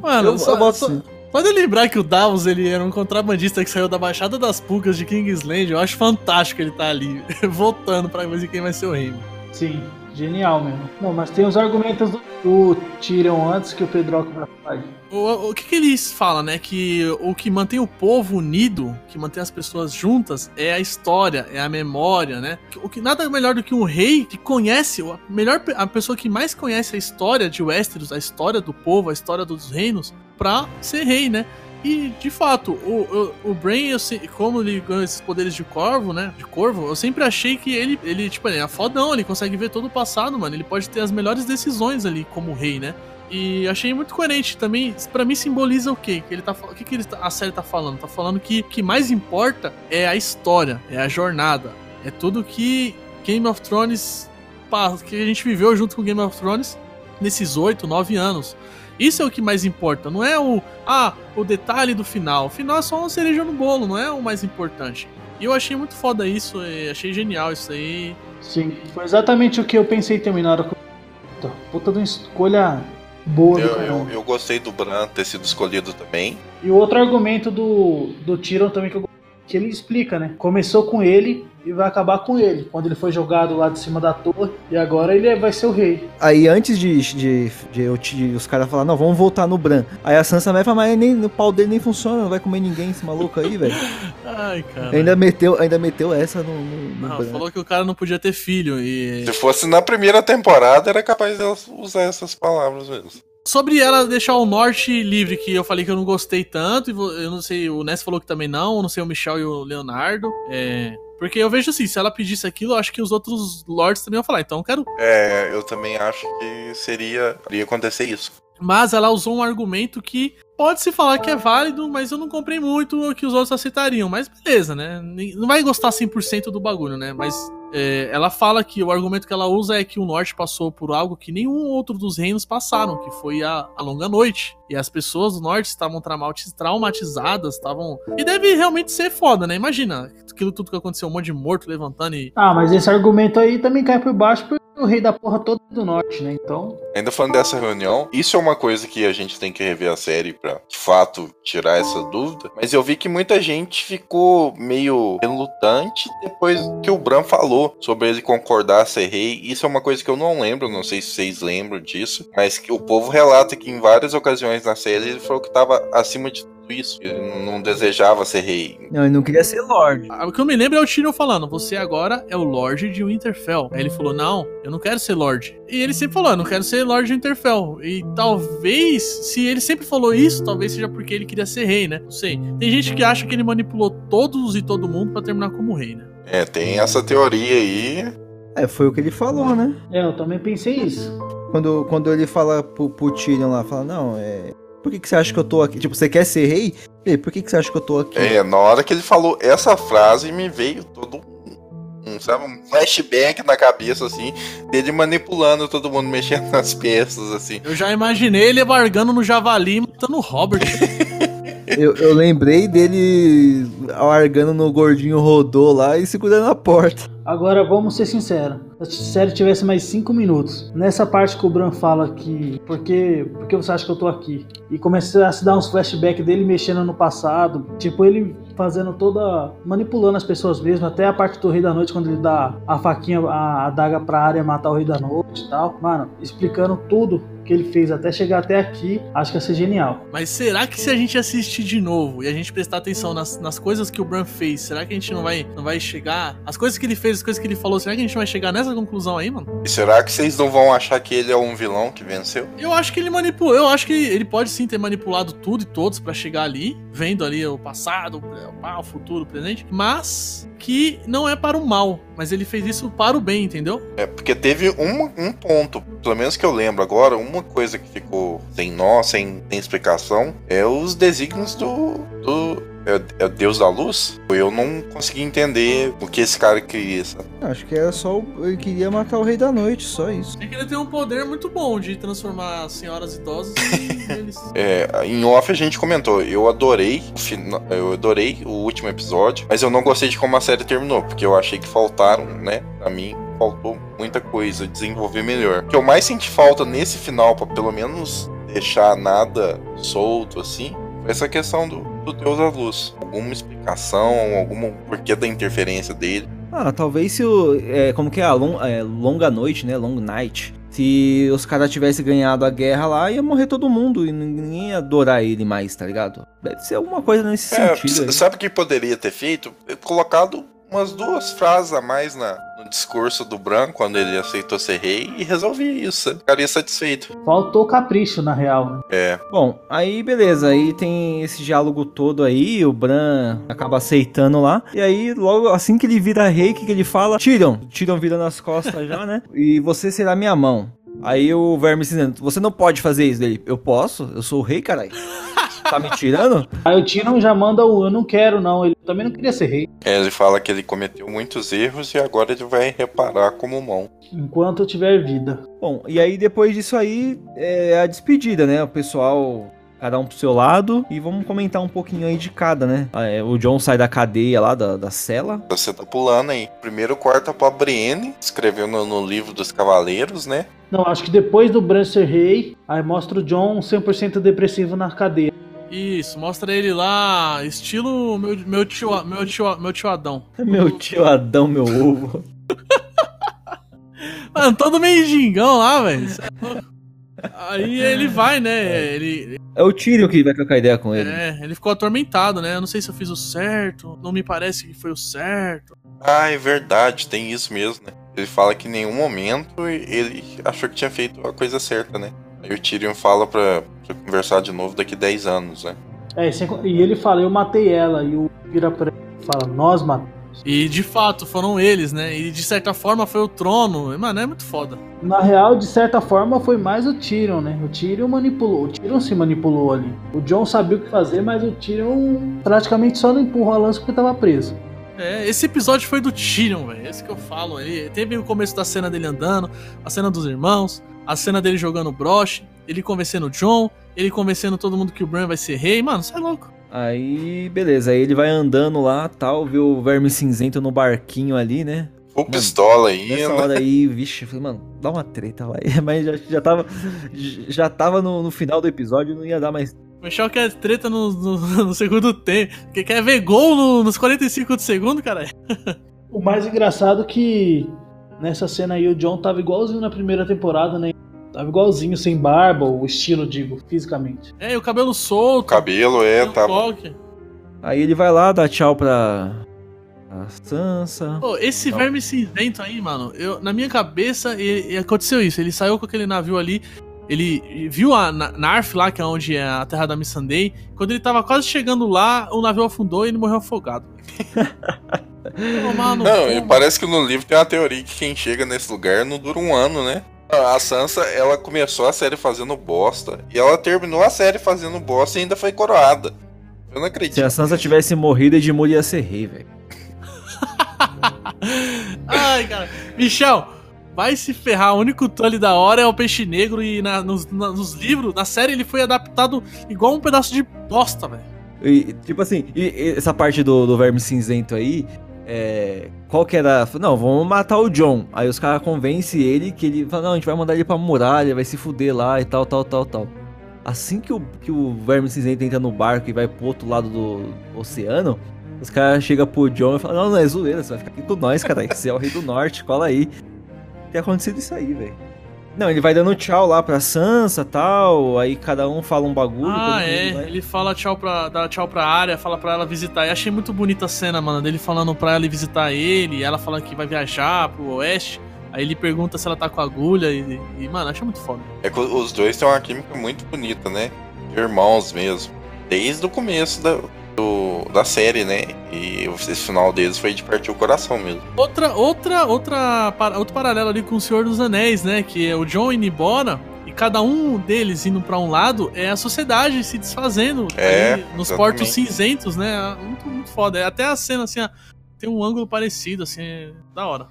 Mano, eu, só, eu voto só- sim. Pode lembrar que o Davos ele era um contrabandista que saiu da Baixada das Pulgas de Kingsland. Eu acho fantástico ele tá ali, votando pra ver quem vai ser o rei. Sim, genial mesmo. Não, mas tem os argumentos do, do Tyrion antes que o Pedroco vai falar. O, o que, que eles falam, né? Que o que mantém o povo unido, que mantém as pessoas juntas, é a história, é a memória, né? O que nada melhor do que um rei que conhece, a melhor a pessoa que mais conhece a história de Westeros, a história do povo, a história dos reinos, pra ser rei, né? E de fato, o, o, o Brain, eu como ele ganha esses poderes de corvo, né? De corvo, eu sempre achei que ele, ele tipo, ele é fodão, ele consegue ver todo o passado, mano. Ele pode ter as melhores decisões ali como rei, né? E achei muito coerente também. Pra mim simboliza o quê? Que ele tá, o que, que ele tá- a série tá falando? Tá falando que o que mais importa é a história, é a jornada, é tudo que Game of Thrones que a gente viveu junto com Game of Thrones nesses oito, nove anos. Isso é o que mais importa, não é o ah, o detalhe do final. O final é só uma cereja no bolo, não é o mais importante. E eu achei muito foda isso, e achei genial isso aí. Sim, foi exatamente o que eu pensei que eu... Puta, de uma escolha boa do Eu, eu, eu gostei do Bran ter sido escolhido também. E o outro argumento do, do Tyrion também que eu que ele explica, né? Começou com ele e vai acabar com ele. Quando ele foi jogado lá de cima da torre e agora ele é- vai ser o rei. Aí antes de, de, de eu te- os caras falar, não, vamos voltar no Bran. Aí a Sansa vai falar, mas nem, o pau dele nem funciona, não vai comer ninguém esse maluco aí, velho. Ai, cara. ainda, meteu, ainda meteu essa no, no, no Não, Bran. falou que o cara não podia ter filho e Se fosse na primeira temporada, era capaz de usar essas palavras mesmo. Sobre ela deixar o norte livre, que eu falei que eu não gostei tanto, e eu não sei, o Ness falou que também não, eu não sei o Michel e o Leonardo. É. Porque eu vejo assim, se ela pedisse aquilo, eu acho que os outros lords também iam falar, então eu quero. É, eu também acho que seria. iria acontecer isso. Mas ela usou um argumento que pode se falar que é válido, mas eu não comprei muito o que os outros aceitariam. Mas beleza, né? Não vai gostar 100% do bagulho, né? Mas é, ela fala que o argumento que ela usa é que o norte passou por algo que nenhum outro dos reinos passaram, que foi a, a longa noite. E as pessoas do norte estavam traumati- traumatizadas, estavam. E deve realmente ser foda, né? Imagina aquilo tudo que aconteceu, um monte de morto levantando e. Ah, mas esse argumento aí também cai por baixo porque o rei da porra toda é do norte, né? Então, Ainda falando dessa reunião, isso é uma coisa que a gente tem que rever a série pra, de fato, tirar essa dúvida. Mas eu vi que muita gente ficou meio relutante depois que o Bran falou sobre ele concordar ser rei. Isso é uma coisa que eu não lembro, não sei se vocês lembram disso, mas que o povo relata que em várias ocasiões na série ele falou que estava acima de isso. Ele não- desejava ser rei. Não, ele não queria ser Lorde. Ah, O que eu me lembro é o Tyrion falando: Você agora é o Lorde de Winterfell. Aí ele falou: Não, eu não quero ser Lorde. E ele sempre falou: Eu não quero ser Lorde de Winterfell. E talvez, se ele sempre falou isso, talvez seja porque ele queria ser rei, né? Não sei. Tem gente que acha que ele manipulou todos e todo mundo pra terminar como rei, né? É, tem essa teoria aí. É, foi o que ele falou, né? é, eu também pensei isso. Quando, quando ele fala pro, pro Tyrion lá, fala, não, é... Por que, que você acha que eu tô aqui? Tipo, você quer ser rei? Ei, por que, que você acha que eu tô aqui? É, na hora que ele falou essa frase, me veio todo um, um, sabe, um flashback na cabeça, assim, dele manipulando todo mundo, mexendo nas peças, assim. Eu já imaginei ele largando no javali e matando o Robert. Eu, eu lembrei dele largando no gordinho rodô lá e segurando a porta. Agora vamos ser sinceros. Se a série tivesse mais 5 minutos, nessa parte que o Bran fala que por que, por que você acha que eu tô aqui? E começa a se dar uns flashbacks dele mexendo no passado, tipo ele fazendo toda. manipulando as pessoas mesmo, até a parte do Rei da Noite, quando ele dá a faquinha, a adaga pra área matar o Rei da Noite e tal. Mano, explicando tudo que ele fez até chegar até aqui, acho que ia ser genial. Mas será que se a gente assistir de novo e a gente prestar atenção nas, nas coisas que o Bran fez, será que a gente não vai, não vai chegar. As coisas que ele fez, as coisas que ele falou, será que a gente vai chegar nessa conclusão aí, mano? E será que vocês não vão achar que ele é um vilão que venceu? Eu acho que ele manipulou. Eu acho que ele pode sim ter manipulado tudo e todos pra chegar ali, vendo ali o passado, o o futuro, o presente, mas que não é para o mal, mas ele fez isso para o bem, entendeu? É, porque teve um, um ponto, pelo menos que eu lembro agora, uma coisa que ficou sem nó, sem, sem explicação, é os desígnios do. do é, é o Deus da Luz? Eu não consegui entender o que esse cara queria, sabe? Acho que era só. o- Ele queria matar o Rei da Noite, só isso. É que ele tem um poder muito bom de transformar senhoras idosas em eles. É, em off a gente comentou, eu adorei o fina- eu adorei o último episódio, mas eu não gostei de como a série terminou, porque eu achei que faltaram, né, pra mim faltou muita coisa, desenvolver melhor. O que eu mais senti falta nesse final, pra pelo menos deixar nada solto assim, essa questão do, do Deus da Luz. Alguma explicação, algum porquê da interferência dele. Ah, talvez se o. É, como que é? A long, é, longa noite, né? Long night. Se os caras tivessem ganhado a guerra lá, ia morrer todo mundo e ninguém ia adorar ele mais, tá ligado? Deve ser alguma coisa nesse É, sentido. aí. sabe o que poderia ter feito? Colocado umas duas frases a mais na, no discurso do Bran quando ele aceitou ser rei e resolvia isso. Você ficaria satisfeito. Faltou capricho, na real. Né? É, Bom, aí beleza, aí tem esse diálogo todo aí, o Bran acaba aceitando lá, e aí logo assim que ele vira rei, o que, que ele fala? Tyrion, Tyrion vira nas costas já, né? E você será minha mão. Aí o Verme cinzento, você não pode fazer isso dele. Eu posso? Eu sou o rei, caralho. Tá me tirando? Aí o Tyrion já manda o eu não quero, não. Ele também não queria ser rei. É, ele fala que ele cometeu muitos erros e agora ele vai reparar como mão. Enquanto eu tiver vida. Bom, e aí depois disso aí é a despedida, né? O pessoal, cada um pro seu lado, e vamos comentar um pouquinho aí de cada, né? Ah, é, o John sai da cadeia lá, da, da cela. Você tá pulando aí. Primeiro corta pra Brienne, escreveu no, no livro dos Cavaleiros, né? Não, acho que depois do Bran ser rei, aí mostra o John 100% depressivo na cadeia. Isso, mostra ele lá, estilo meu, meu, tio, meu, tio, meu tio Adão. Meu tio Adão, meu ovo. Mano, todo meio gingão lá, velho. É. Aí ele vai, né? Ele, É o Tyrion que vai trocar ideia com ele. é, ele ficou atormentado, né? Eu não sei se eu fiz o certo, não me parece que foi o certo. Ah, é verdade, tem isso mesmo, né? Ele fala que em nenhum momento ele achou que tinha feito a coisa certa, né? Aí o Tyrion fala pra, pra conversar de novo daqui 10 anos, né? É, e ele fala, eu matei ela. E o vira pra ele fala, nós matamos. E de fato foram eles, né? E de certa forma foi o trono. Mano, é muito foda. Na real, de certa forma, foi mais o Tyrion, né? O Tyrion manipulou. O Tyrion se manipulou ali. O John sabia o que fazer, mas o Tyrion praticamente só não empurrou a lança porque tava preso. É, esse episódio foi do Tyrion, velho. Esse que eu falo. Ele teve o começo da cena dele andando, a cena dos irmãos, a cena dele jogando broche, ele convencendo o John, ele convencendo todo mundo que o Bran vai ser rei. Mano, você é louco. Aí, beleza. Aí ele vai andando lá, tal, vê o Verme Cinzento no barquinho ali, né? Full pistola ainda. Nessa hora aí, vixe, eu falei, mano, dá uma treta, vai. Mas já, já tava, já tava no, no final do episódio, não ia dar mais. O Michel quer treta no, no- no segundo tempo. Que quer ver gol no- nos 45 do segundo, cara. O mais engraçado que nessa cena aí o John tava igualzinho na primeira temporada, né? Tava igualzinho, sem barba, o estilo, digo, fisicamente. É, e o cabelo solto. Cabelo é, tá. coque. Aí ele vai lá, dá tchau pra. A Sansa. Pô, esse Não. verme cinzento aí, mano, eu, na minha cabeça e, e aconteceu isso. Ele saiu com aquele navio ali, ele viu a Na- Narf lá, que é onde é a terra da Missandei. Quando ele tava quase chegando lá, o navio afundou e ele morreu afogado. Não, cu, e parece que no livro tem uma teoria que quem chega nesse lugar não dura um ano, né? A Sansa, ela começou a série fazendo bosta. E ela terminou a série fazendo bosta e ainda foi coroada. Eu não acredito. Se a Sansa tivesse morrido, Edmure ia ser rei, velho. Ai, cara. Michel, vai se ferrar. O único Tully da hora é o peixe negro. E na- nos, na- nos livros, na série, ele foi adaptado igual um pedaço de bosta, velho. E, tipo assim, e- e essa parte do, do verme cinzento aí, é, qual que era? Não, vamos matar o John. Aí os caras convencem ele que ele fala, não, a gente vai mandar ele pra muralha, vai se fuder lá e tal, tal, tal, tal. Assim que o, que o verme cinzento entra no barco e vai pro outro lado do oceano, os caras chegam pro John e falam, não, não é zoeira, você vai ficar aqui com nós, cara. Você é o rei do norte, cola aí. Tem acontecido isso aí, velho. Não, ele vai dando tchau lá pra Sansa tal, aí cada um fala um bagulho. Ah, é. vai- Ele fala tchau pra. dá tchau pra área, fala pra ela visitar. Eu achei muito bonita a cena, mano, dele falando pra ela ir visitar ele, ela falando que vai viajar pro oeste. Aí ele pergunta se ela tá com agulha e, e mano, achei muito foda. É que os dois têm uma química muito bonita, né? Irmãos mesmo. Desde o começo da, do- da série, né? E esse final deles foi de partir o coração mesmo. Outra, outra, outra, para- outro paralelo ali com o Senhor dos Anéis, né? Que é o John indo embora e cada um deles indo pra um lado é a sociedade se desfazendo É, ali nos exatamente. portos cinzentos, né? Muito, muito foda. É Até a cena, assim, ó, tem um ângulo parecido, assim, é da hora.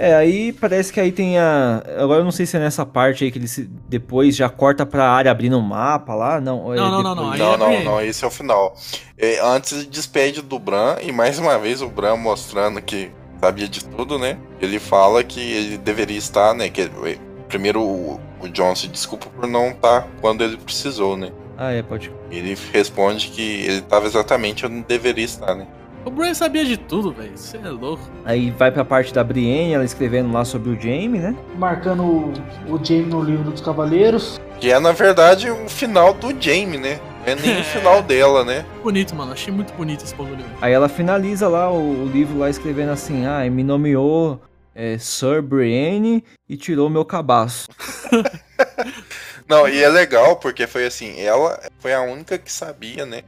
É, aí parece que aí tem a. Agora eu não sei se é nessa parte aí que ele se... depois já corta pra área abrindo um mapa lá. Não, ou é Não, não, não, não, não, é não, não, esse é o final. É, antes despede do Bran, e mais uma vez o Bran mostrando que sabia de tudo, né? Ele fala que ele deveria estar, né? Que ele- primeiro o, o John se desculpa por não estar quando ele precisou, né? Ah, é, pode. Ele responde que ele estava exatamente onde deveria estar, né? O Bran sabia de tudo, velho. Você é louco. Aí vai pra parte da Brienne, ela escrevendo lá sobre o Jaime, né? Marcando o, o Jaime no livro dos Cavaleiros. Que é, na verdade, o final do Jaime, né? É nem o final dela, né? Bonito, mano. Achei muito bonito esse bagulho. Aí ela finaliza lá o, o livro lá escrevendo assim: Ah, me nomeou é, Sir Brienne e tirou meu cabaço. Não, e é legal porque foi assim, ela foi a única que sabia, né?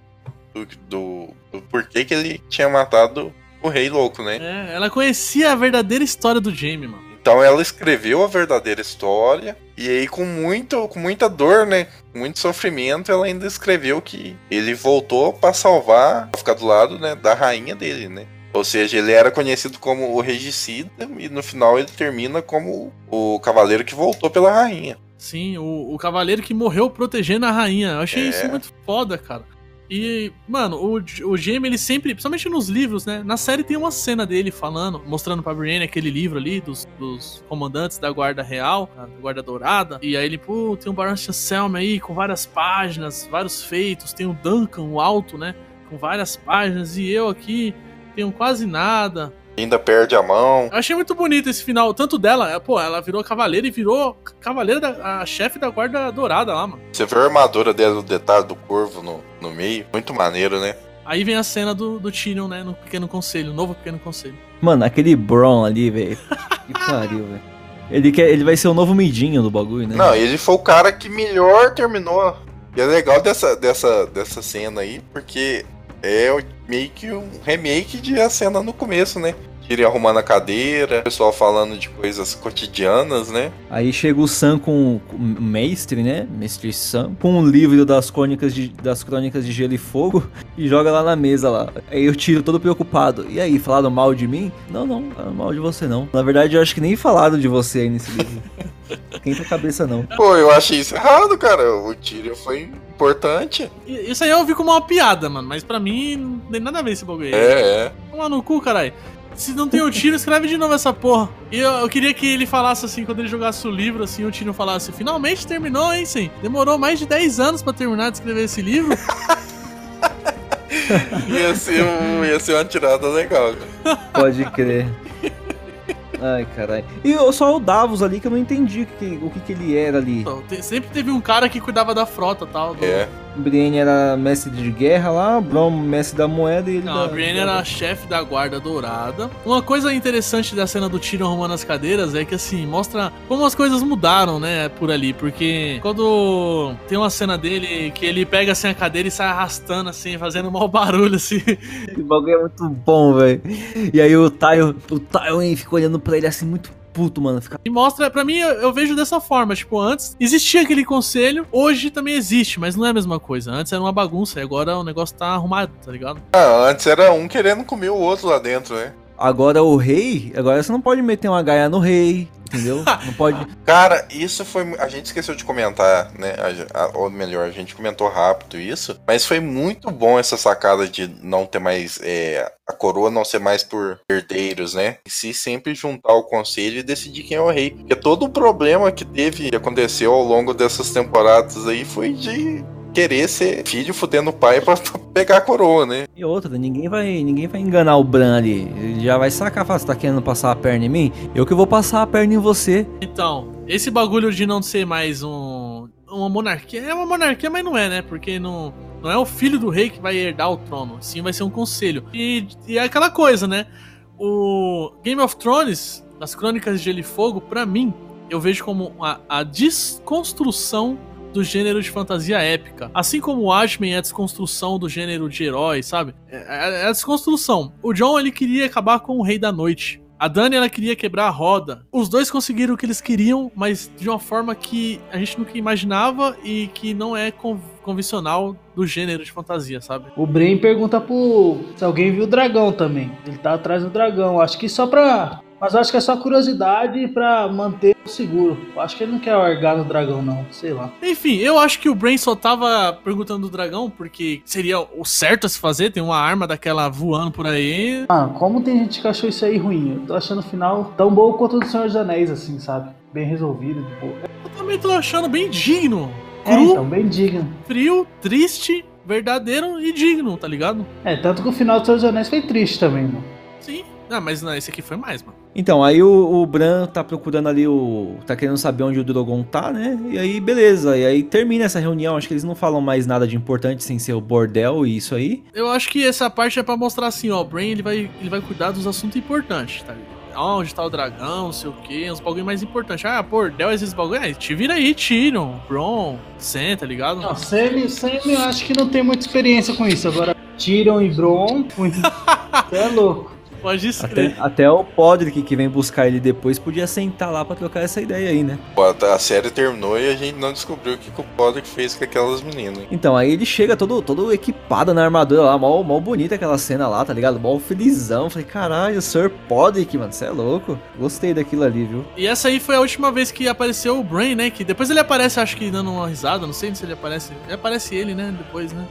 Do, do, do porquê que ele tinha matado o rei louco, né? É, ela conhecia a verdadeira história do Jaime, mano. Então ela escreveu a verdadeira história e aí com muito, com muita dor, né? Muito sofrimento, ela ainda escreveu que ele voltou pra salvar, pra ficar do lado, né, da rainha dele, né? Ou seja, ele era conhecido como o regicida e no final ele termina como o cavaleiro que voltou pela rainha. Sim, o, o cavaleiro que morreu protegendo a rainha. Eu achei É. isso muito foda, cara. E, mano, o, o Jaime, ele sempre, principalmente nos livros, né? Na série tem uma cena dele falando, mostrando pra Brienne aquele livro ali dos, dos comandantes da Guarda Real, da Guarda Dourada. E aí ele, pô, tem um Baron Selma aí com várias páginas, vários feitos. Tem o Duncan, o alto, né? Com várias páginas. E eu aqui tenho quase nada. Ainda perde a mão. Eu achei muito bonito esse final, tanto dela, é, pô, ela virou cavaleira e virou cavaleira da a chefe da guarda dourada lá, mano. Você vê a armadura dela, o detalhe do corvo no, no meio. Muito maneiro, né? Aí vem a cena do, do Tyrion, né, no Pequeno Conselho, novo Pequeno Conselho. Mano, aquele Bron ali, velho. Que pariu, velho. Ele, quer, ele vai ser o novo midinho do bagulho, né? Não, ele foi o cara que melhor terminou. E é legal dessa, dessa, dessa cena aí, porque é meio que um remake de a cena no começo, né? Tyrion arrumando a cadeira, o pessoal falando de coisas cotidianas, né? Aí chega o Sam com, o mestre, né? Mestre Sam, com um livro das crônicas de, das crônicas de Gelo e Fogo e joga lá na mesa lá. Aí eu tiro todo preocupado. E aí, falaram mal de mim? Não, não, falaram mal de você não. Na verdade, eu acho que nem falaram de você aí nesse livro. Quem a cabeça não. Pô, eu achei isso errado, cara. O Tyrion foi importante. Isso aí eu vi como uma piada, mano, mas pra mim não tem nada a ver esse bagulho aí. É, é. Toma no cu, caralho. Se não tem o Tyrion, escreve de novo essa porra. E eu, eu queria que ele falasse assim, quando ele jogasse o livro, assim, o Tyrion falasse, finalmente terminou, hein, sim. Demorou mais de 10 anos pra terminar de escrever esse livro. Ia ser, um- ia ser uma tirada legal. Pode crer. Ai, caralho. E só o Davos ali que eu não entendi o que, o que, que ele era ali. Então, te- sempre teve um cara que cuidava da frota e tal. do- É. Brienne era mestre de guerra lá, Bron mestre da moeda e ele Não, da- a Brienne era chefe da guarda dourada. Uma coisa interessante da cena do Tyrion arrumando as cadeiras é que, assim, mostra como as coisas mudaram, né, por ali. Porque quando tem uma cena dele que ele pega, assim, a cadeira e sai arrastando, assim, fazendo um mau barulho, assim. Esse bagulho é muito bom, velho. E aí o Tywin, o Tywin fica olhando pra ele assim, muito puto, mano. Fica... E mostra, pra mim, eu, eu vejo dessa forma. Tipo, antes existia aquele conselho, hoje também existe, mas não é a mesma coisa. Antes era uma bagunça e agora o negócio tá arrumado, tá ligado? Ah, antes era um querendo comer o outro lá dentro, né? Agora o rei, agora você não pode meter uma gaia no rei, entendeu? Não pode. Cara, isso foi. A gente esqueceu de comentar, né? A- a- ou melhor, a gente comentou rápido isso. Mas foi muito bom essa sacada de não ter mais. é, a coroa não ser mais por herdeiros, né? E se sempre juntar o conselho e decidir quem é o rei. Porque todo o problema que teve e aconteceu ao longo dessas temporadas aí foi de querer ser filho fudendo o pai pra pegar a coroa, né? E outra, ninguém vai, ninguém vai enganar o Bran ali. Ele já vai sacar, fala, você tá querendo passar a perna em mim? Eu que vou passar a perna em você. Então, esse bagulho de não ser mais um uma monarquia, é uma monarquia, mas não é, né? Porque não, não é o filho do rei que vai herdar o trono, sim vai ser um conselho. E, e é aquela coisa, né? O Game of Thrones, das Crônicas de Gelo e Fogo, pra mim, eu vejo como a, a desconstrução do gênero de fantasia épica. Assim como o Watchmen é a desconstrução do gênero de herói, sabe? É, é a desconstrução. O John, ele queria acabar com o Rei da Noite. A Dani, ela queria quebrar a roda. Os dois conseguiram o que eles queriam, mas de uma forma que a gente nunca imaginava e que não é con- convencional do gênero de fantasia, sabe? O Bren pergunta pro. se alguém viu o dragão também. Ele tá atrás do dragão. Acho que só pra. Mas eu acho que é só curiosidade pra manter o seguro. Eu acho que ele não quer largar no dragão, não. Sei lá. Enfim, eu acho que o Brain só tava perguntando do dragão, porque seria o certo a se fazer, tem uma arma daquela voando por aí. Ah, como tem gente que achou isso aí ruim? Eu tô achando o final tão bom quanto o do Senhor dos Anéis, assim, sabe? Bem resolvido, de boa. Eu também tô achando bem digno. É, Cru, então, bem digno. frio, triste, verdadeiro e digno, tá ligado? É, tanto que o final do Senhor dos Anéis foi triste também, mano. Sim. Ah, mas não, esse aqui foi mais, mano. Então, aí o, o Bran tá procurando ali o. tá querendo saber onde o Drogon tá, né? E aí, beleza. E aí termina essa reunião. Acho que eles não falam mais nada de importante sem ser o bordel e isso aí. Eu acho que essa parte é pra mostrar assim, ó, o Brain ele vai, ele vai cuidar dos assuntos importantes, tá ligado? Onde tá o dragão, não sei o que, uns bagulho mais importantes. Ah, bordel, esses bagulho. Ah, te vira aí, Tyrion, Bron, Sen, tá ligado? Não, Sammy, Sammy eu acho que não tem muita experiência com isso. Agora, Tyrion e Bron, muito... É louco. Pode Até, escrever. até o Podrick que vem buscar ele depois podia sentar lá pra trocar essa ideia aí, né? A série terminou e a gente não descobriu o que, que o Podrick fez com aquelas meninas. Então, aí ele chega todo, todo equipado na armadura lá, mal, mal bonita aquela cena lá, tá ligado? Mal felizão. Falei, caralho, o Sir Podrick, mano, você é louco. Gostei daquilo ali, viu? E essa aí foi a última vez que apareceu o Brain, né? Que depois ele aparece, acho que dando uma risada, não sei se ele aparece. Ele aparece ele, né? Depois, né?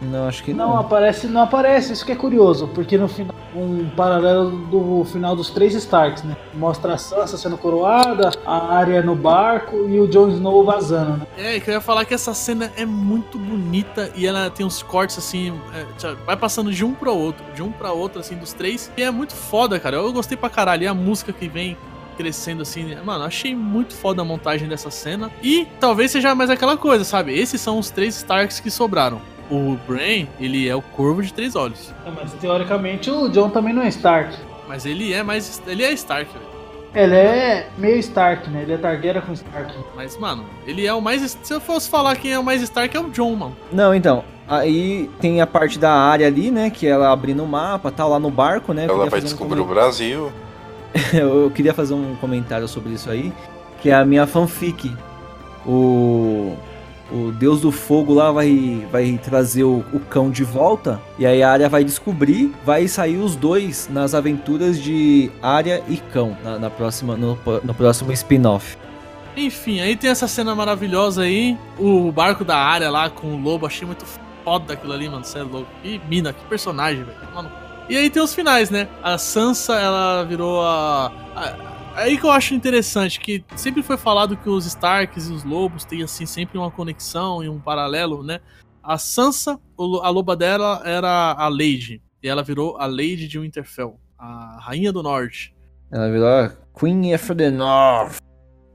Não, acho que Não, não. aparece, não aparece, isso que é curioso, porque no final, um paralelo do final dos três Starks, né? Mostra a Sansa sendo coroada, a Arya no barco e o Jon Snow vazando, né? É, que eu ia falar que essa cena é muito bonita e ela tem uns cortes assim, é, vai passando de um pra outro, de um pra outro, assim, dos três. E é muito foda, cara. Eu gostei pra caralho. E a música que vem crescendo assim, né? mano, achei muito foda a montagem dessa cena. E talvez seja mais aquela coisa, sabe? Esses são os três Starks que sobraram. O Brain, ele é o corvo de três olhos. É, Mas teoricamente o Jon também não é Stark. Mas ele é mais. Ele é Stark, velho. Ele é meio Stark, né? Ele é Targaryen com Stark. Mas, mano, ele é o mais. Se eu fosse falar quem é o mais Stark, é o John, mano. Não, então. Aí tem a parte da área ali, né? Que ela abrindo o mapa, tá lá no barco, né? Eu Ela queria vai fazer um descobrir o Brasil. eu queria fazer um comentário sobre isso aí, que é a minha fanfic. O, o Deus do Fogo lá vai, vai trazer o, o cão de volta, e aí a Arya vai descobrir, vai sair os dois nas aventuras de Arya e Cão, na, na próxima, no, no próximo spin-off. Enfim, aí tem essa cena maravilhosa aí. O barco da área lá com o lobo. Achei muito foda aquilo ali, mano. Você é louco. Que mina, que personagem, velho. E aí tem os finais, né? A Sansa, ela virou a. a- Aí que eu acho interessante, que sempre foi falado que os Starks e os lobos têm, assim, sempre uma conexão e um paralelo, né? A Sansa, a loba dela era a Lady. E ela virou a Lady de Winterfell, a Rainha do Norte. Ela virou a Queen of the North.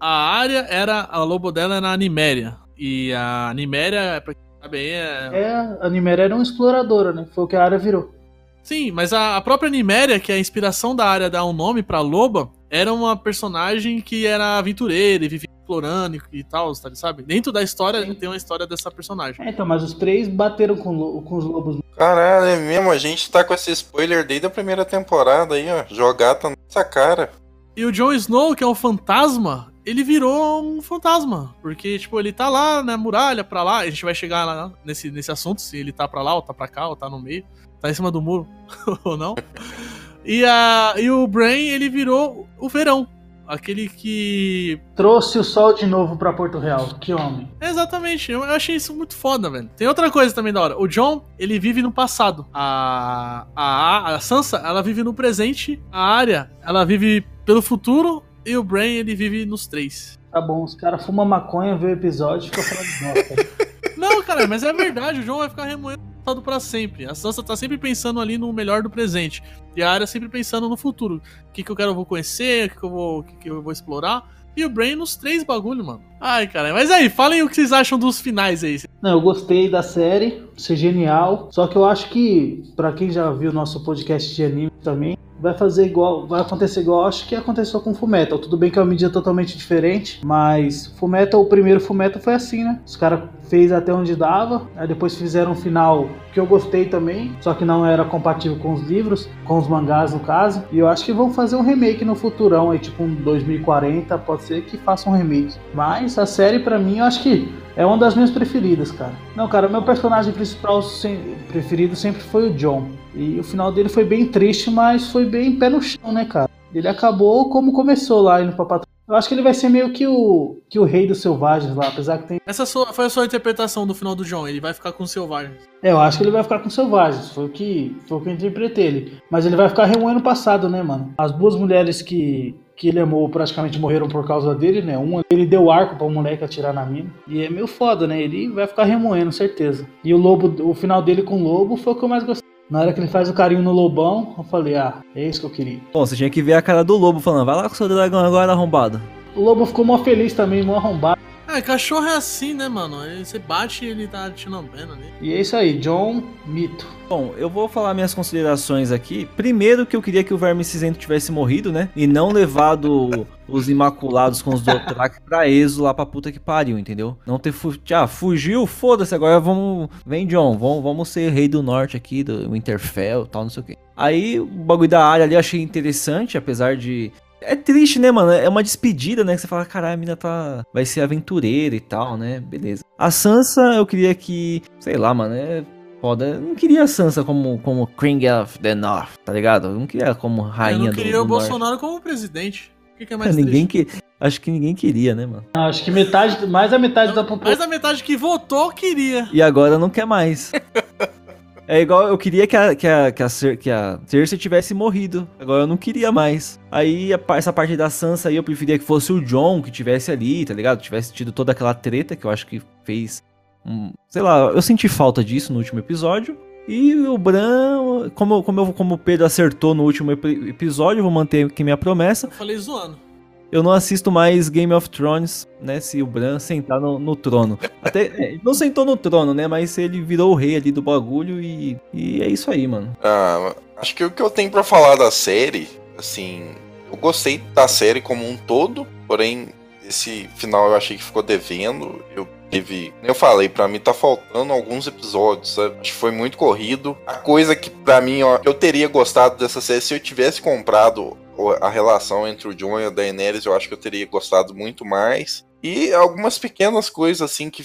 A área era. A lobo dela era a Niméria. E a Niméria, pra quem sabe aí, é. É, a Niméria era uma exploradora, né? Foi o que a Arya virou. Sim, mas a, a própria Niméria, que é a inspiração da área dar um nome pra loba, era uma personagem que era aventureira e vivia explorando e, e tal, tá- sabe? Dentro da história tem uma história dessa personagem. É, então, mas os três bateram com, com os lobos. Caralho, é mesmo, a gente tá com esse spoiler desde a primeira temporada aí, ó. Jogado na nossa cara. E o Jon Snow, que é um fantasma, ele virou um fantasma. Porque, tipo, ele tá lá na muralha, pra lá. A gente vai chegar lá nesse, nesse assunto, se ele tá pra lá, ou tá pra cá, ou tá no meio. Tá em cima do muro, ou não. E, a, e o Brain, ele virou o verão. Aquele que. Trouxe o sol de novo pra Porto Real. Que homem. Exatamente, eu achei isso muito foda, velho. Tem outra coisa também da hora. O John, ele vive no passado. A, a, a Sansa, ela vive no presente. A Arya, ela vive pelo futuro. E o Bran, ele vive nos três. Tá bom, os caras fumam maconha, vê o episódio e ficam falando de bosta. Não, cara, mas é verdade, o João vai ficar remoendo o passado pra sempre. A Sansa tá sempre pensando ali no melhor do presente. E a Arya sempre pensando no futuro. O que, que eu quero eu vou conhecer, o que, que eu vou, o que, que eu vou explorar. E o Brain nos três bagulho, mano. Ai, cara, mas aí, falem o que vocês acham dos finais aí. Não, eu gostei da série, ser genial. Só que eu acho que, pra quem já viu nosso podcast de anime também, vai fazer igual, vai acontecer igual acho que aconteceu com Fullmetal. Tudo bem que é uma mídia totalmente diferente, mas Fullmetal, o primeiro Fullmetal foi assim, né? Os caras fez até onde dava, aí depois fizeram um final que eu gostei também, só que não era compatível com os livros, com os mangás no caso. E eu acho que vão fazer um remake no futurão aí, tipo um 2040, pode ser que façam um remake. Mas a série pra mim, eu acho que é uma das minhas preferidas, cara. Não, cara, meu personagem principal sem- preferido sempre foi o John. E o final dele foi bem triste, mas foi bem pé no chão, né, cara? Ele acabou como começou lá indo pra patrulha. Eu acho que ele vai ser meio que o que o rei dos selvagens lá, apesar que tem. Essa sua- foi a sua interpretação do final do John. Ele vai ficar com os selvagens. É, eu acho que ele vai ficar com os selvagens. Foi o que foi o que eu interpretei ele. Mas ele vai ficar remoendo o passado, né, mano? As duas mulheres que que ele amou praticamente morreram por causa dele, né? Uma ele deu arco pra um moleque atirar na mina. E é meio foda, né? Ele vai ficar remoendo, certeza. E o lobo, o final dele com o lobo foi o que eu mais gostei. Na hora que ele faz o carinho no lobão, eu falei, ah, é isso que eu queria. Bom, você tinha que ver a cara do lobo falando, vai lá com o seu dragão agora arrombado. O lobo ficou mó feliz também, mó arrombado. Ah, cachorro é assim, né, mano? Aí Você bate e ele tá te lambendo ali. E é isso aí, John Mito. Bom, eu vou falar minhas considerações aqui. Primeiro que eu queria que o Verme Cinzento tivesse morrido, né? E não levado os Imaculados com os Dothraki pra Exo lá pra puta que pariu, entendeu? Não ter fu ah, fugiu, foda-se, agora vamos... Vem, John, vamos, vamos ser rei do norte aqui, do Winterfell e tal, não sei o quê. Aí o bagulho da área ali eu achei interessante, apesar de... É triste, né, mano? É uma despedida, né? Que você fala, caralho, a mina tá... vai ser aventureira e tal, né? Beleza. A Sansa, eu queria que... Sei lá, mano, é foda. Eu não queria a Sansa como, como King of the North, tá ligado? Eu não queria ela como rainha Eu não do, queria do o Norte. Bolsonaro como presidente. O que, que é mais ninguém triste? que Acho que ninguém queria, né, mano? Acho que metade, mais da metade da Mais população. da metade que votou queria. E agora não quer mais. É igual eu queria que a, que a, que a, Cer- que a Cersei tivesse morrido. Agora eu não queria mais. Aí a essa parte da Sansa aí eu preferia que fosse o John que tivesse ali, tá ligado? Tivesse tido toda aquela treta que eu acho que fez. um- sei lá, eu senti falta disso no último episódio. E o Bran, como, como, eu- como o Pedro acertou no último epi- episódio, eu vou manter aqui minha promessa. Eu falei zoando. Eu não assisto mais Game of Thrones, né? Se o Bran sentar no, no trono. Até. é, não sentou no trono, né? Mas ele virou o rei ali do bagulho e. E é isso aí, mano. Ah, acho que o que eu tenho pra falar da série, assim, eu gostei da série como um todo, porém esse final eu achei que ficou devendo. Eu como eu falei, pra mim tá faltando alguns episódios, sabe? Acho que foi muito corrido. A coisa que pra mim, ó, eu teria gostado dessa série se eu tivesse comprado a relação entre o Jon e a Daenerys, eu acho que eu teria gostado muito mais. E algumas pequenas coisas assim que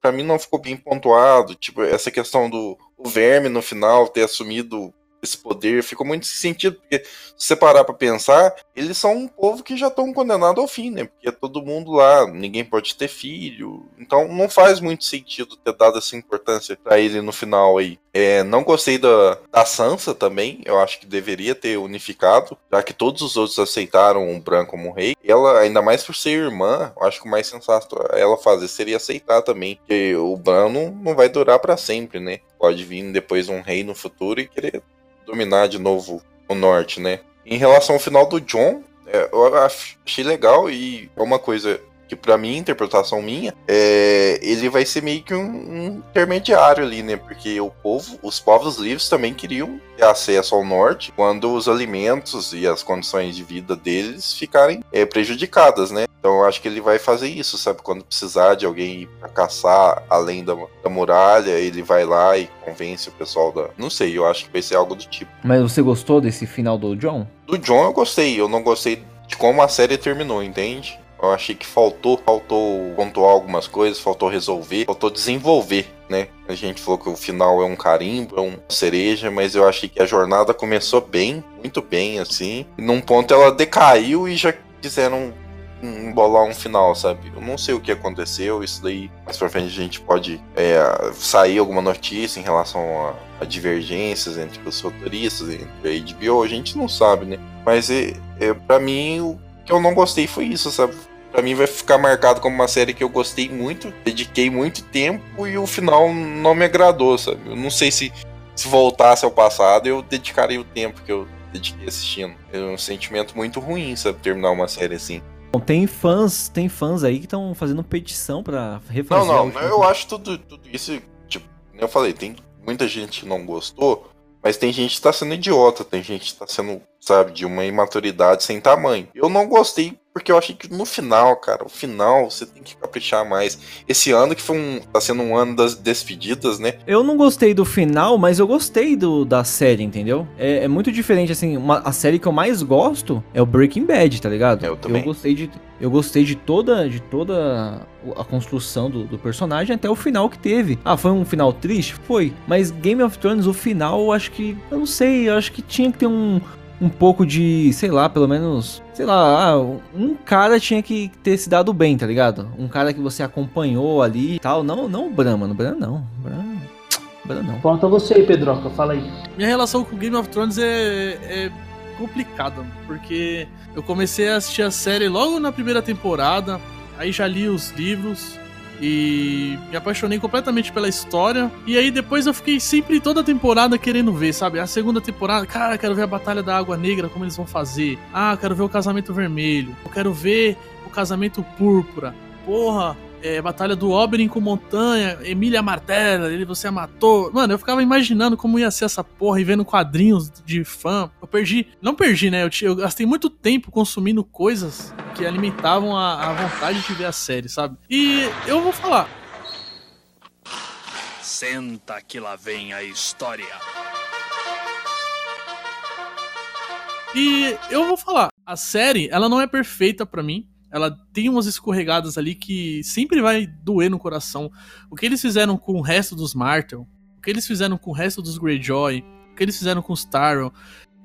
Pra mim não ficou bem pontuado, tipo, essa questão do verme no final ter assumido esse poder, ficou muito sentido, porque se você parar pra pensar, eles são um povo que já estão condenados ao fim, né? Porque é todo mundo lá, ninguém pode ter filho, então não faz muito sentido ter dado essa importância pra ele no final aí. É, não gostei da, da Sansa também, eu acho que deveria ter unificado, já que todos os outros aceitaram o Bran como rei. Ela, ainda mais por ser irmã, eu acho que o mais sensato ela fazer seria aceitar também, porque o Bran não, não vai durar pra sempre, né? Pode vir depois um rei no futuro e querer dominar de novo o norte, né? Em relação ao final do John, é, eu ach- achei legal e é uma coisa que pra mim, interpretação minha, é, ele vai ser meio que um, um intermediário ali, né? Porque o povo, os povos livres também queriam ter acesso ao norte quando os alimentos e as condições de vida deles ficarem é, prejudicadas, né? Então eu acho que ele vai fazer isso, sabe? Quando precisar de alguém ir pra caçar além da, da muralha, ele vai lá e convence o pessoal da. Não sei, eu acho que vai ser algo do tipo. Mas você gostou desse final do John? Do John eu gostei, eu não gostei de como a série terminou, entende? Eu achei que faltou, faltou pontuar algumas coisas, faltou resolver, faltou desenvolver, né? A gente falou que o final é um carimbo, é uma cereja, mas eu achei que a jornada começou bem, muito bem, assim. E num ponto ela decaiu e já quiseram embolar um final, sabe? Eu não sei o que aconteceu, isso daí mais pra frente a gente pode é, sair alguma notícia em relação a, a divergências entre os roteiristas, entre a HBO, a gente não sabe, né? Mas é, é, para mim o que eu não gostei foi isso, sabe? pra mim vai ficar marcado como uma série que eu gostei muito, dediquei muito tempo e o final não me agradou, sabe? Eu não sei se se voltasse ao passado eu dedicaria o tempo que eu dediquei assistindo. É um sentimento muito ruim, sabe? Terminar uma série assim. Bom, tem fãs, tem fãs aí que estão fazendo petição pra Não, refazer. não, última eu acho tudo, tudo isso, tipo, eu falei, tem muita gente que não gostou, mas tem gente que tá sendo idiota, tem gente que tá sendo, sabe, de uma imaturidade sem tamanho. Eu não gostei porque eu achei que no final, cara, o final você tem que caprichar mais. Esse ano que foi um, tá sendo um ano das despedidas, né? Eu não gostei do final, mas eu gostei do, da série, entendeu? É, é muito diferente, assim, uma- a série que eu mais gosto é o Breaking Bad, tá ligado? Eu também. gostei de, eu gostei de toda, de toda a construção do, do personagem até o final que teve. Ah, foi um final triste? Foi. Mas Game of Thrones, o final, eu acho que, eu não sei, eu acho que tinha que ter um, um pouco de, sei lá, pelo menos, sei lá, ah, um cara tinha que ter se dado bem, tá ligado? Um cara que você acompanhou ali e tal. Não, não o Bran, mano. Bran não. Bran, Bran não. Falta você aí, Pedroca, fala aí. Minha relação com Game of Thrones é, é complicada, porque eu comecei a assistir a série logo na primeira temporada, aí já li os livros e me apaixonei completamente pela história. E aí depois eu fiquei sempre toda temporada querendo ver, sabe? A segunda temporada, cara, quero ver a Batalha da Água Negra, como eles vão fazer. Ah, quero ver o Casamento Vermelho. Eu quero ver o Casamento Púrpura. Porra, é, Batalha do Oberyn com Montanha, Emília Martella, ele você matou. Mano, eu ficava imaginando como ia ser essa porra e vendo quadrinhos de fã. Eu perdi, não perdi, né? Eu, eu gastei muito tempo consumindo coisas que alimentavam a, a vontade de ver a série, sabe? E eu vou falar, Senta que lá vem a história. E eu vou falar, a série, ela não é perfeita pra mim. Ela tem umas escorregadas ali que sempre vai doer no coração. O que eles fizeram com o resto dos Martel, o que eles fizeram com o resto dos Greyjoy, o que eles fizeram com os Tyrell,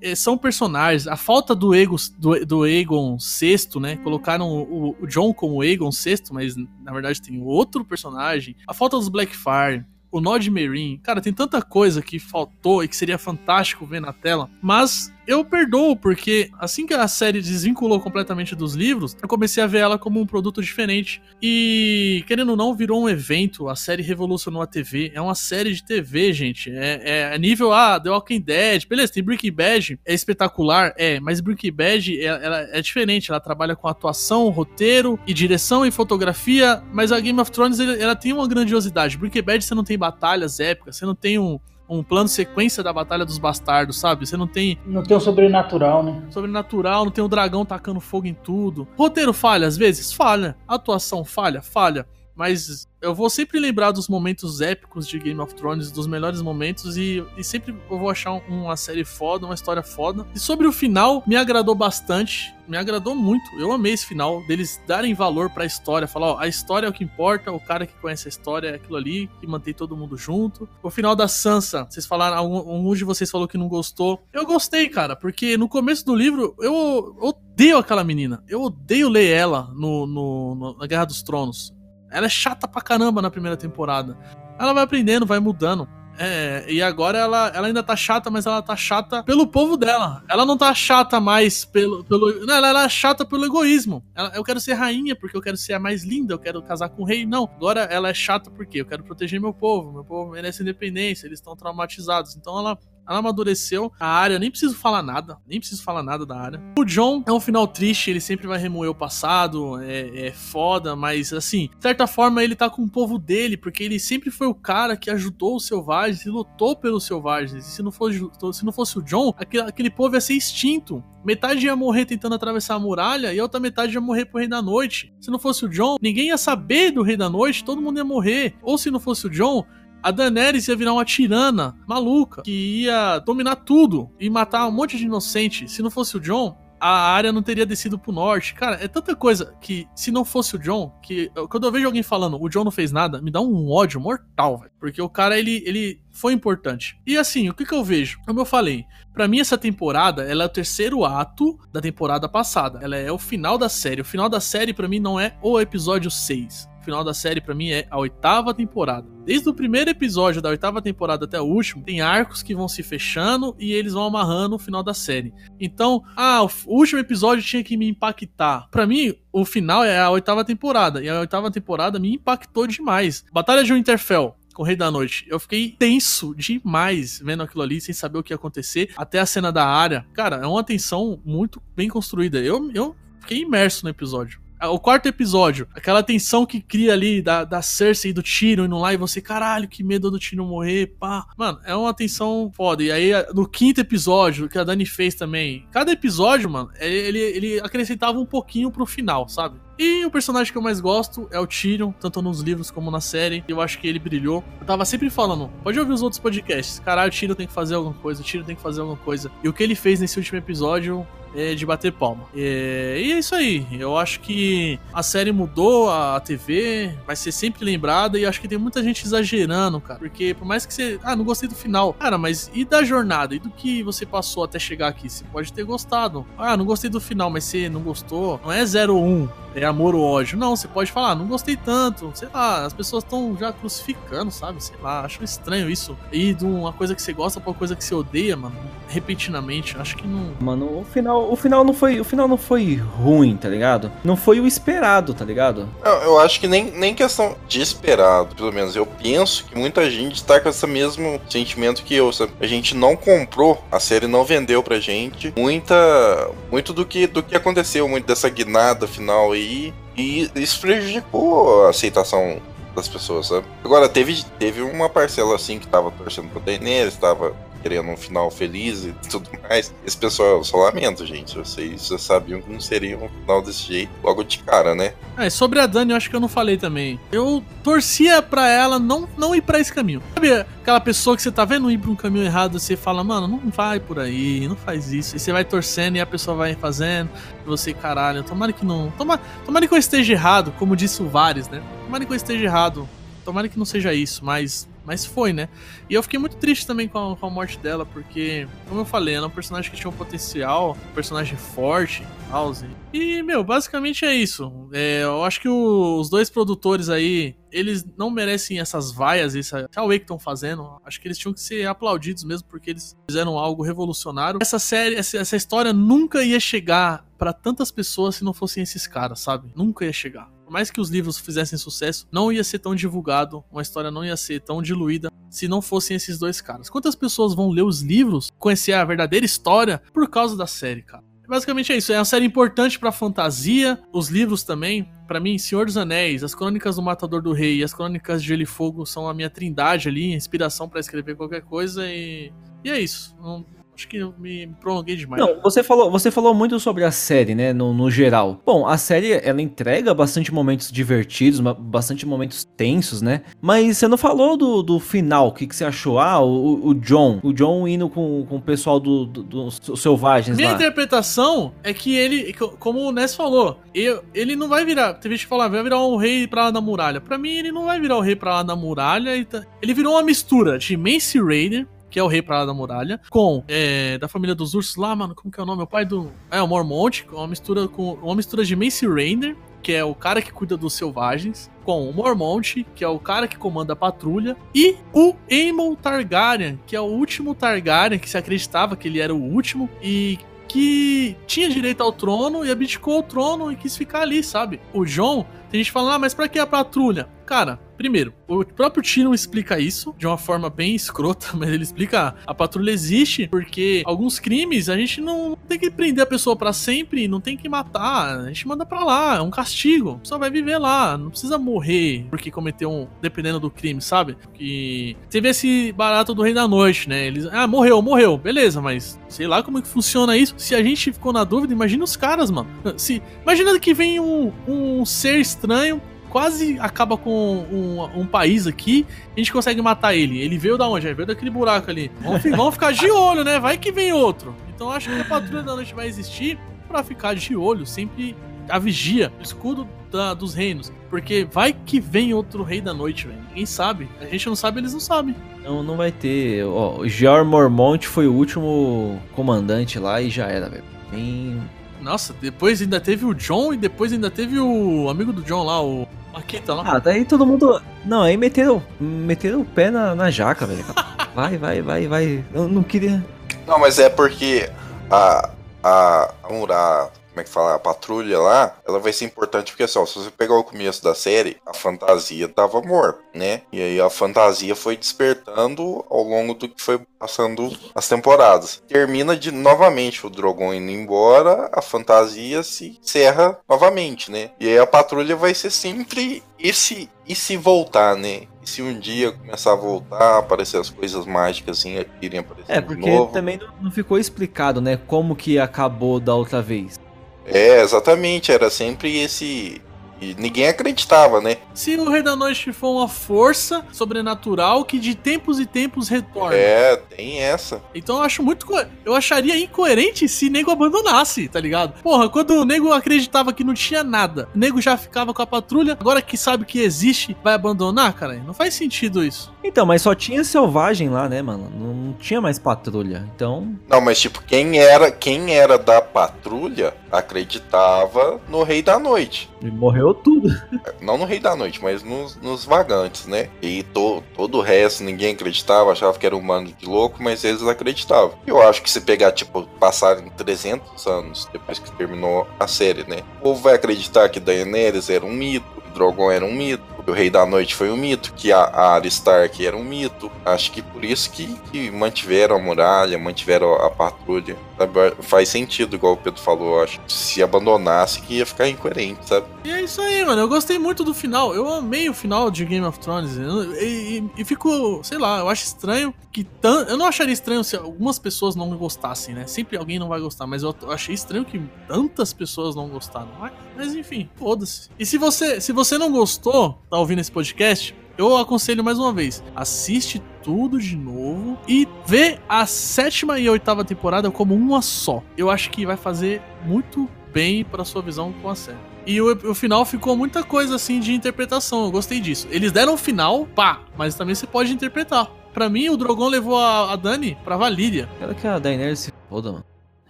eh, são personagens. A falta do, Ego, do, do Aegon VI, né? Colocaram o, o John como Aegon VI, mas na verdade tem outro personagem. A falta dos Blackfire, o Nod Meereen. Cara, tem tanta coisa que faltou e que seria fantástico ver na tela. Mas eu perdoo, porque assim que a série desvinculou completamente dos livros, eu comecei a ver ela como um produto diferente. E, querendo ou não, virou um evento. A série revolucionou a TV. É uma série de TV, gente. É, é nível, ah, The Walking Dead. Beleza, tem Breaking Bad. É espetacular, é. Mas Breaking Bad, ela, ela é diferente. Ela trabalha com atuação, roteiro e direção e fotografia. Mas a Game of Thrones, ela tem uma grandiosidade. Breaking Bad, você não tem batalhas épicas. Você não tem um um plano sequência da Batalha dos Bastardos, sabe? Você não tem Não tem o sobrenatural, né? sobrenatural, não tem o dragão tacando fogo em tudo. Roteiro falha às vezes? Falha. Atuação falha? Falha. Mas eu vou sempre lembrar dos momentos épicos de Game of Thrones, dos melhores momentos, e, e sempre eu vou achar um- uma série foda, uma história foda. E sobre o final, me agradou bastante, me agradou muito. Eu amei esse final, deles darem valor pra história, falar, ó, a história é o que importa, o cara que conhece a história é aquilo ali, que mantém todo mundo junto. O final da Sansa, vocês falaram, algum de vocês falou que não gostou. Eu gostei, cara, porque no começo do livro eu odeio aquela menina. Eu odeio ler ela no, no- no- na Guerra dos Tronos. Ela é chata pra caramba na primeira temporada. Ela vai aprendendo, vai mudando. É, e agora ela, ela ainda tá chata, mas ela tá chata pelo povo dela. Ela não tá chata mais pelo. pelo não, ela, ela é chata pelo egoísmo. Ela- eu quero ser rainha porque eu quero ser a mais linda, eu quero casar com o rei. Não, agora ela é chata porque eu quero proteger meu povo. Meu povo merece independência, eles estão traumatizados. Então ela. Ela amadureceu. A área, nem preciso falar nada. Nem preciso falar nada da área. O John é um final triste, ele sempre vai remoer o passado. É, é foda, mas assim, de certa forma ele tá com o povo dele, porque ele sempre foi o cara que ajudou os selvagens e lutou pelos selvagens. E se não fosse, se não fosse o John, aquele, aquele povo ia ser extinto. Metade ia morrer tentando atravessar a muralha e a outra metade ia morrer pro Rei da Noite. Se não fosse o John, ninguém ia saber do Rei da Noite, todo mundo ia morrer. Ou se não fosse o John, a Daenerys ia virar uma tirana maluca que ia dominar tudo e matar um monte de inocente. Se não fosse o John, a área não teria descido pro norte. Cara, é tanta coisa que se não fosse o John, que quando eu vejo alguém falando o John não fez nada, me dá um ódio mortal, velho. Porque o cara, ele, ele foi importante. E assim, o que que eu vejo? Como eu falei, Pra mim, essa temporada, ela é o terceiro ato da temporada passada. Ela é o final da série. O final da série, pra mim, não é o episódio 6. Final da série, pra mim, é a oitava temporada. Desde o primeiro episódio da oitava temporada até o último, tem arcos que vão se fechando e eles vão amarrando o final da série. Então, ah, o último episódio tinha que me impactar. Pra mim, o final é a oitava temporada. E a oitava temporada me impactou demais. Batalha de Winterfell. Com o Rei da Noite. Eu fiquei tenso demais vendo aquilo ali, sem saber o que ia acontecer. Até a cena da área. Cara, é uma tensão muito bem construída. Eu, eu fiquei imerso no episódio. O quarto episódio, aquela tensão que cria ali da, da Cersei e do Tyrion indo lá e você, caralho, que medo do Tyrion morrer, pá. Mano, é uma tensão foda. E aí, no quinto episódio, que a Dani fez também, cada episódio, mano, ele, ele acrescentava um pouquinho pro final, sabe? E o personagem que eu mais gosto é o Tyrion, tanto nos livros como na série. Eu acho que ele brilhou. Eu tava sempre falando, pode ouvir os outros podcasts. Caralho, o Tyrion tem que fazer alguma coisa, o Tyrion tem que fazer alguma coisa. E o que ele fez nesse último episódio é de bater palma. É, e é isso aí. Eu acho que a série mudou, a TV vai ser sempre lembrada e acho que tem muita gente exagerando, cara. Porque por mais que você. Ah, não gostei do final. Cara, mas e da jornada? E do que você passou até chegar aqui? Você pode ter gostado. Ah, não gostei do final, mas você não gostou. Não é 01 é amor ou ódio. Não, você pode falar, não gostei tanto, sei lá, as pessoas estão já crucificando, sabe? Sei lá, acho estranho isso. E de uma coisa que você gosta pra uma coisa que você odeia, mano, repentinamente, acho que não. Mano, o final, o final não foi, o final não foi ruim, tá ligado? Não foi o esperado, tá ligado? Eu, eu acho que nem, nem questão de esperado, pelo menos. Eu penso que muita gente tá com esse mesmo sentimento que eu, sabe? A gente não comprou, a série não vendeu pra gente muita. Muito do que, do que aconteceu, muito dessa guinada final aí. E isso prejudicou a aceitação das pessoas, sabe? Agora, teve, teve uma parcela assim que tava torcendo pro Daenerys, tava querendo um final feliz e tudo mais. Esse pessoal, eu só lamento, gente. Vocês já sabiam que não seria um final desse jeito logo de cara, né? É, sobre a Dani, eu acho que eu não falei também. Eu torcia pra ela não, não ir pra esse caminho. Sabe aquela pessoa que você tá vendo ir pra um caminho errado, você fala, mano, não vai por aí, não faz isso. E você vai torcendo e a pessoa vai fazendo. E você, caralho, tomara que não. Tomara, tomara que eu esteja errado, como disse o Vares, né? Tomara que eu esteja errado. Tomara que não seja isso, mas. Mas foi, né? E eu fiquei muito triste também com a, com a morte dela, porque, como eu falei, ela é um personagem que tinha um potencial, um personagem forte, House. E, meu, basicamente é isso. É, eu acho que o- os dois produtores aí, eles não merecem essas vaias, essa Huawei que estão fazendo. Acho que eles tinham que ser aplaudidos mesmo, porque eles fizeram algo revolucionário. Essa série, essa, essa história nunca ia chegar pra tantas pessoas se não fossem esses caras, sabe? Nunca ia chegar. Mais que os livros fizessem sucesso, não ia ser tão divulgado, uma história não ia ser tão diluída se não fossem esses dois caras. Quantas pessoas vão ler os livros, conhecer a verdadeira história por causa da série, cara? Basicamente é isso, é uma série importante pra fantasia, os livros também. Pra mim, Senhor dos Anéis, as Crônicas do Matador do Rei e as Crônicas de Gelo e Fogo são a minha trindade ali, inspiração pra escrever qualquer coisa e, e é isso. Não- acho que eu me prolonguei demais. Não, você falou, você falou muito sobre a série, né, no, no geral. Bom, a série, ela entrega bastante momentos divertidos, bastante momentos tensos, né? Mas você não falou do, do final, o que, que você achou? Ah, o, o John, o John indo com, com o pessoal do, do- dos selvagens Minha lá. interpretação é que ele, co- como o Ness falou, eu- ele não vai virar. Teve gente que falar, vai virar um rei pra lá da muralha. Pra mim, ele não vai virar o rei pra lá da muralha. e tá- Ele virou uma mistura de Mance Raider, que é o rei pra lá da muralha, com é, da família dos ursos lá, mano, como que é o nome? O pai do. É, o Mormont, uma mistura com. Uma mistura de Mance Raider, que é o cara que cuida dos selvagens, com o Mormont, que é o cara que comanda a patrulha, e o Aemon Targaryen, que é o último Targaryen, que se acreditava que ele era o último, e que tinha direito ao trono e abdicou o trono e quis ficar ali, sabe? O John, tem gente falando, ah, mas pra que a patrulha? Cara, primeiro, o próprio Tyrion explica isso de uma forma bem escrota, mas ele explica, a patrulha existe porque alguns crimes a gente não tem que prender a pessoa pra sempre, não tem que matar, a gente manda pra lá, é um castigo, pessoa vai viver lá, não precisa morrer porque cometeu um, dependendo do crime, sabe? Que teve esse barato do Rei da Noite, né? Eles, ah, morreu, morreu, beleza, mas sei lá como é que funciona isso. Se a gente ficou na dúvida, imagina os caras, mano. Se, imagina que vem um, um ser estranho quase acaba com um, um país aqui, a gente consegue matar ele. Ele veio da onde? Ele veio daquele buraco ali. Vamos, vamos ficar de olho, né? Vai que vem outro. Então acho que a Patrulha da Noite vai existir pra ficar de olho, sempre a vigia, o escudo da- dos reinos. Porque vai que vem outro rei da noite, velho. Ninguém sabe. A gente não sabe, eles não sabem. Não, não vai ter. Ó, George Mormont foi o último comandante lá e já era, velho. Bem. Nossa, depois ainda teve o John e depois ainda teve o amigo do John lá, o Aqui tá lá. Ah, daí todo mundo. Não, aí meteram, meteram o pé na, na jaca, velho. Vai, vai, vai, vai. Eu não queria. Não, mas é porque a. A. A, como é que fala? A patrulha lá, ela vai ser importante porque assim, ó, se você pegar o começo da série, a fantasia tava morta, né? E aí a fantasia foi despertando ao longo do que foi passando as temporadas. Termina de novamente o Drogon indo embora, a fantasia se encerra novamente, né? E aí a patrulha vai ser sempre esse e se voltar, né? E se um dia começar a voltar, aparecer as coisas mágicas assim, irem aparecer É, porque novo. também não ficou explicado, né? Como que acabou da outra vez. É, exatamente, era sempre esse. E ninguém acreditava, né? Se o Rei da Noite for uma força sobrenatural que de tempos e tempos retorna. É, tem essa. Então eu acho muito. co- Eu acharia incoerente se nego abandonasse, tá ligado? Porra, quando o nego acreditava que não tinha nada, o nego já ficava com a patrulha, agora que sabe que existe, vai abandonar, cara? Não faz sentido isso. Então, mas só tinha selvagem lá, né, mano? Não, não tinha mais patrulha. Então. Não, mas tipo, quem era, quem era da patrulha acreditava no Rei da Noite. Morreu tudo. Não no Rei da Noite, mas nos, nos vagantes, né? E to, todo o resto ninguém acreditava, achava que era um bando de louco, mas eles acreditavam. Eu acho que se pegar, tipo, passarem 300 anos depois que terminou a série, né? O povo vai acreditar que Daenerys era um mito, Drogon era um mito, o Rei da Noite foi um mito, que a, a Arya Stark era um mito. Acho que por isso que, que mantiveram a muralha, mantiveram a, a patrulha. sabe? Faz sentido, igual o Pedro falou, acho. Se abandonasse, que ia ficar incoerente, sabe? E é isso aí, mano. Eu gostei muito do final. Eu amei o final de Game of Thrones. E, e- e fico, sei lá, eu acho estranho que. Eu não acharia estranho se algumas pessoas não gostassem, né? Sempre alguém não vai gostar, mas eu achei estranho que tantas pessoas não gostaram. Mas, mas enfim, foda-se. E se você, se você não gostou, tá ouvindo esse podcast, eu aconselho mais uma vez: assiste tudo de novo e vê a sétima e a oitava temporada como uma só. Eu acho que vai fazer muito bem pra sua visão com a série. E o, o final ficou muita coisa assim de interpretação, eu gostei disso. Eles deram um final, pá, mas também você pode interpretar. Pra mim, o Drogon levou a, a Dani pra Valíria. Quero que a Daenerys se foda, mano.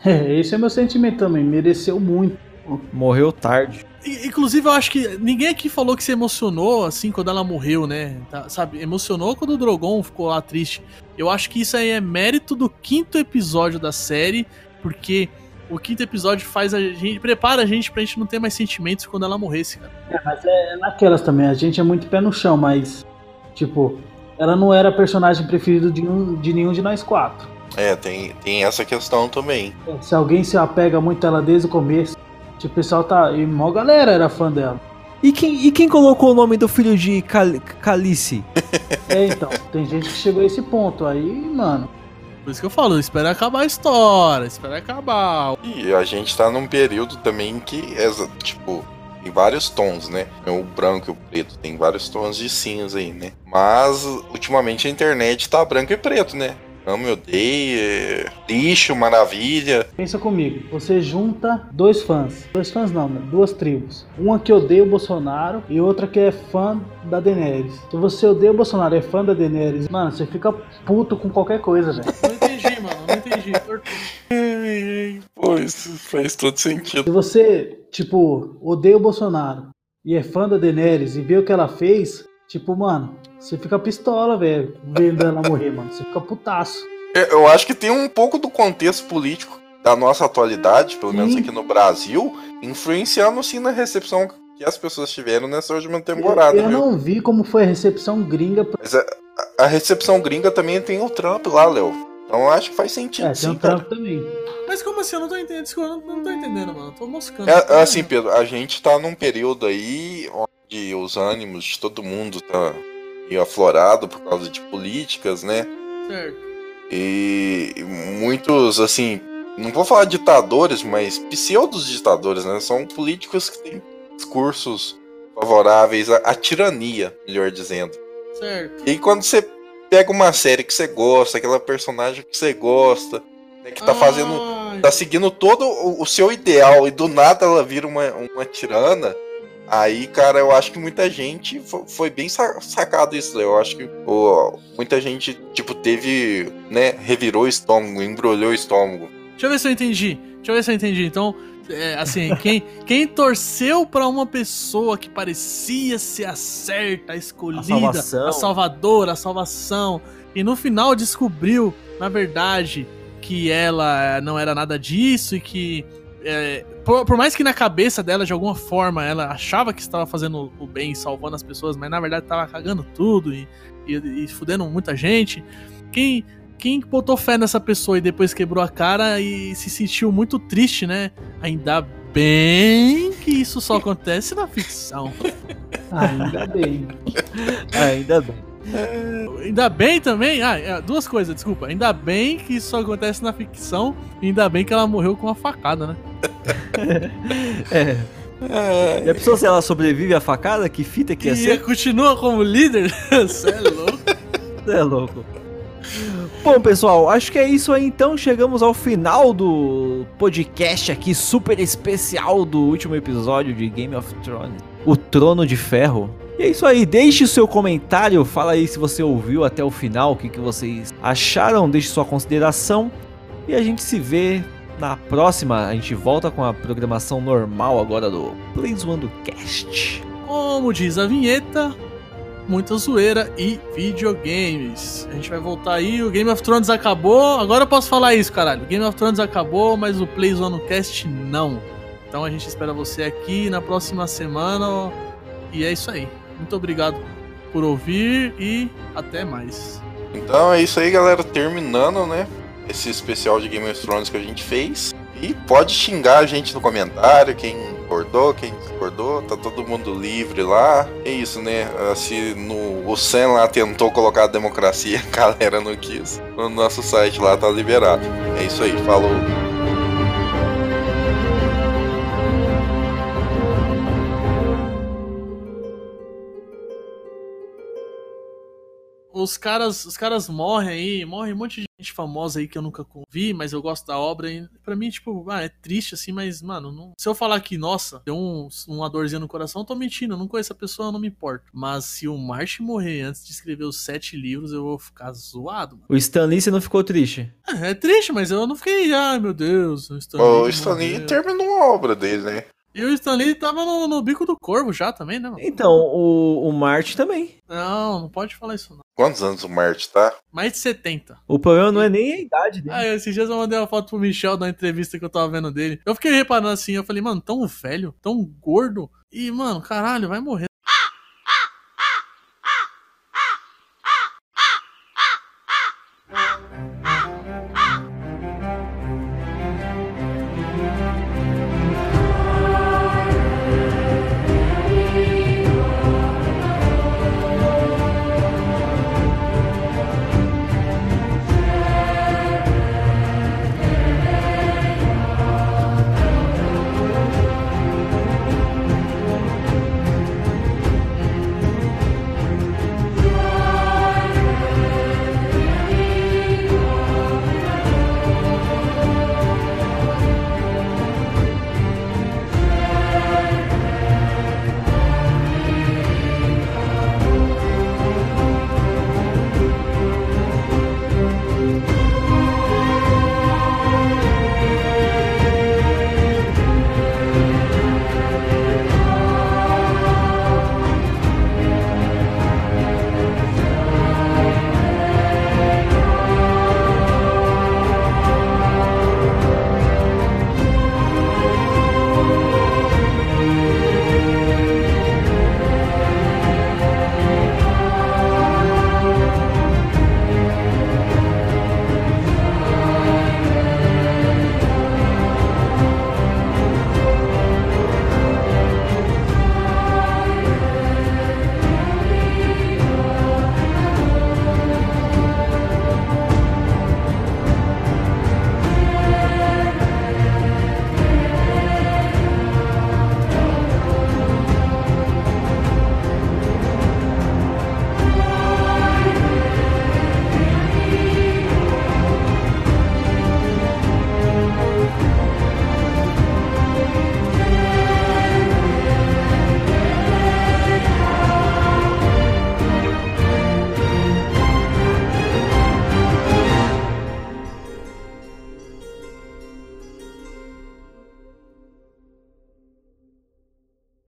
É, esse é meu sentimento também. Mereceu muito. Morreu tarde. Inclusive, eu acho que ninguém aqui falou que se emocionou assim quando ela morreu, né? Tá, sabe? Emocionou quando o Drogon ficou lá triste. Eu acho que isso aí é mérito do quinto episódio da série, porque o quinto episódio faz a gente. prepara a gente pra gente não ter mais sentimentos quando ela morresse, cara. É, mas é naquelas também. A gente é muito pé no chão, mas. Tipo, ela não era personagem preferido de, um, de nenhum de nós quatro. É, tem, tem essa questão também. Se alguém se apega muito a ela desde o começo, o pessoal tá. E mó galera era fã dela. E quem, e quem colocou o nome do filho de Cal Calice? É, então, tem gente que chegou a esse ponto. Aí, mano. Por isso que eu falo, espera acabar a história, espera acabar. E a gente tá num período também que, é, tipo, tem vários tons, né? O branco e o preto, tem vários tons de cinza aí, né? Mas, ultimamente, a internet tá branco e preto, né? Amo e odeio, é, lixo, maravilha. Pensa comigo, você junta dois fãs. Dois fãs não, né? Duas tribos. Uma que odeia o Bolsonaro e outra que é fã da Daenerys. Se você odeia o Bolsonaro e é fã da Daenerys, mano, você fica puto com qualquer coisa, velho. Não entendi, mano, não entendi. Pô, isso faz todo sentido. Se você, tipo, odeia o Bolsonaro e é fã da Daenerys e vê o que ela fez, tipo, mano, você fica pistola, velho, vendo ela morrer, mano. Você fica putaço. Eu- Eu acho que tem um pouco do contexto político da nossa atualidade, pelo menos Sim. aqui no Brasil, influenciando sim na recepção que as pessoas tiveram nessa última temporada, eu viu? não vi como foi a recepção gringa. pra- Mas a, a recepção gringa também tem o Trump lá, Léo. Então eu acho que faz sentido, É, tem sim, um cara. Trump também. Mas como assim? Eu não tô entendendo. Desculpa, Eu não, não tô entendendo, mano. Eu tô moscando. É, é assim, Pedro, a gente tá num período aí os ânimos de todo mundo tá meio aflorado por causa de políticas, né? Certo. E muitos, assim, não vou falar ditadores, mas pseudos ditadores, né? São políticos que têm discursos favoráveis à, à tirania, melhor dizendo. Certo. E quando você pega uma série que você gosta, aquela personagem que você gosta, né, que tá fazendo Ai, tá seguindo todo o, o seu ideal e do nada ela vira uma, uma tirana, aí, cara, eu acho que muita gente fo- foi, bem sa- sacado isso. Eu acho que muita gente, tipo, teve, né, revirou o estômago, embrulhou o estômago. Deixa eu ver se eu entendi. Deixa eu ver se eu entendi. Então, É, assim, quem, quem torceu pra uma pessoa que parecia ser a certa, a escolhida, A a salvadora, a salvação, e no final descobriu, na verdade, que ela não era nada disso e que. É, por, por mais que na cabeça dela, de alguma forma, ela achava que estava fazendo o bem e salvando as pessoas, mas na verdade estava cagando tudo e, e, e fudendo muita gente. Quem, quem botou fé nessa pessoa e depois quebrou a cara e se sentiu muito triste, né? Ainda bem que isso só acontece na ficção. Ainda bem. Ainda bem. Ainda bem também. Ah, é, duas coisas, desculpa. Ainda bem que isso só acontece na ficção. E ainda bem que ela morreu com uma facada, né? É. E a pessoa, se ela sobrevive à facada, que fita que ia E ser? continua como líder? Você é louco. Você é louco. Bom, pessoal, acho que é isso aí então. Chegamos ao final do podcast aqui, super especial do último episódio de Game of Thrones. O Trono de Ferro. E é isso aí, deixe o seu comentário, fala aí se você ouviu até o final, o que, que vocês acharam, deixe sua consideração. E a gente se vê na próxima. A gente volta com a programação normal agora do Plays do Cast. Como diz a vinheta, muita zoeira e videogames. A gente vai voltar aí, o Game of Thrones acabou. Agora eu posso falar isso, caralho. Game of Thrones acabou, mas o Play Zone Cast não. Então a gente espera você aqui na próxima semana. E é isso aí. Muito obrigado por ouvir e até mais. Então é isso aí, galera. Terminando, né? Esse especial de Game of Thrones que a gente fez. E pode xingar a gente no comentário, quem concordou, quem discordou, tá todo mundo livre lá. É isso, né? Ah, Se no, o Sam lá tentou colocar a democracia, a galera não quis. No nosso site lá tá liberado. É isso aí, falou. Os caras, os caras morrem aí, morre um monte de gente famosa aí que eu nunca vi, mas eu gosto da obra. E pra mim, tipo, ah, é triste assim, mas, mano, não- se eu falar que, nossa, deu um, uma dorzinha no coração, eu tô mentindo, eu não conheço a pessoa, eu não me importo. Mas se o Marsh morrer antes de escrever os sete livros, eu vou ficar zoado, mano. O Stan Lee, você não ficou triste? É, é triste, mas eu não fiquei, ai meu Deus, o Stan o Stanley terminou a obra dele, né? E o Stan Lee tava no, no bico do corvo já também, né? mano? Então, o, o Marte também. Não, não pode falar isso não. Quantos anos o Marte tá? Mais de 70. O problema não é nem a idade dele. Ah, esses dias eu mandei uma foto pro Michel da entrevista que eu tava vendo dele. Eu fiquei reparando assim, eu falei, mano, tão velho, tão gordo. E, mano, caralho, vai morrer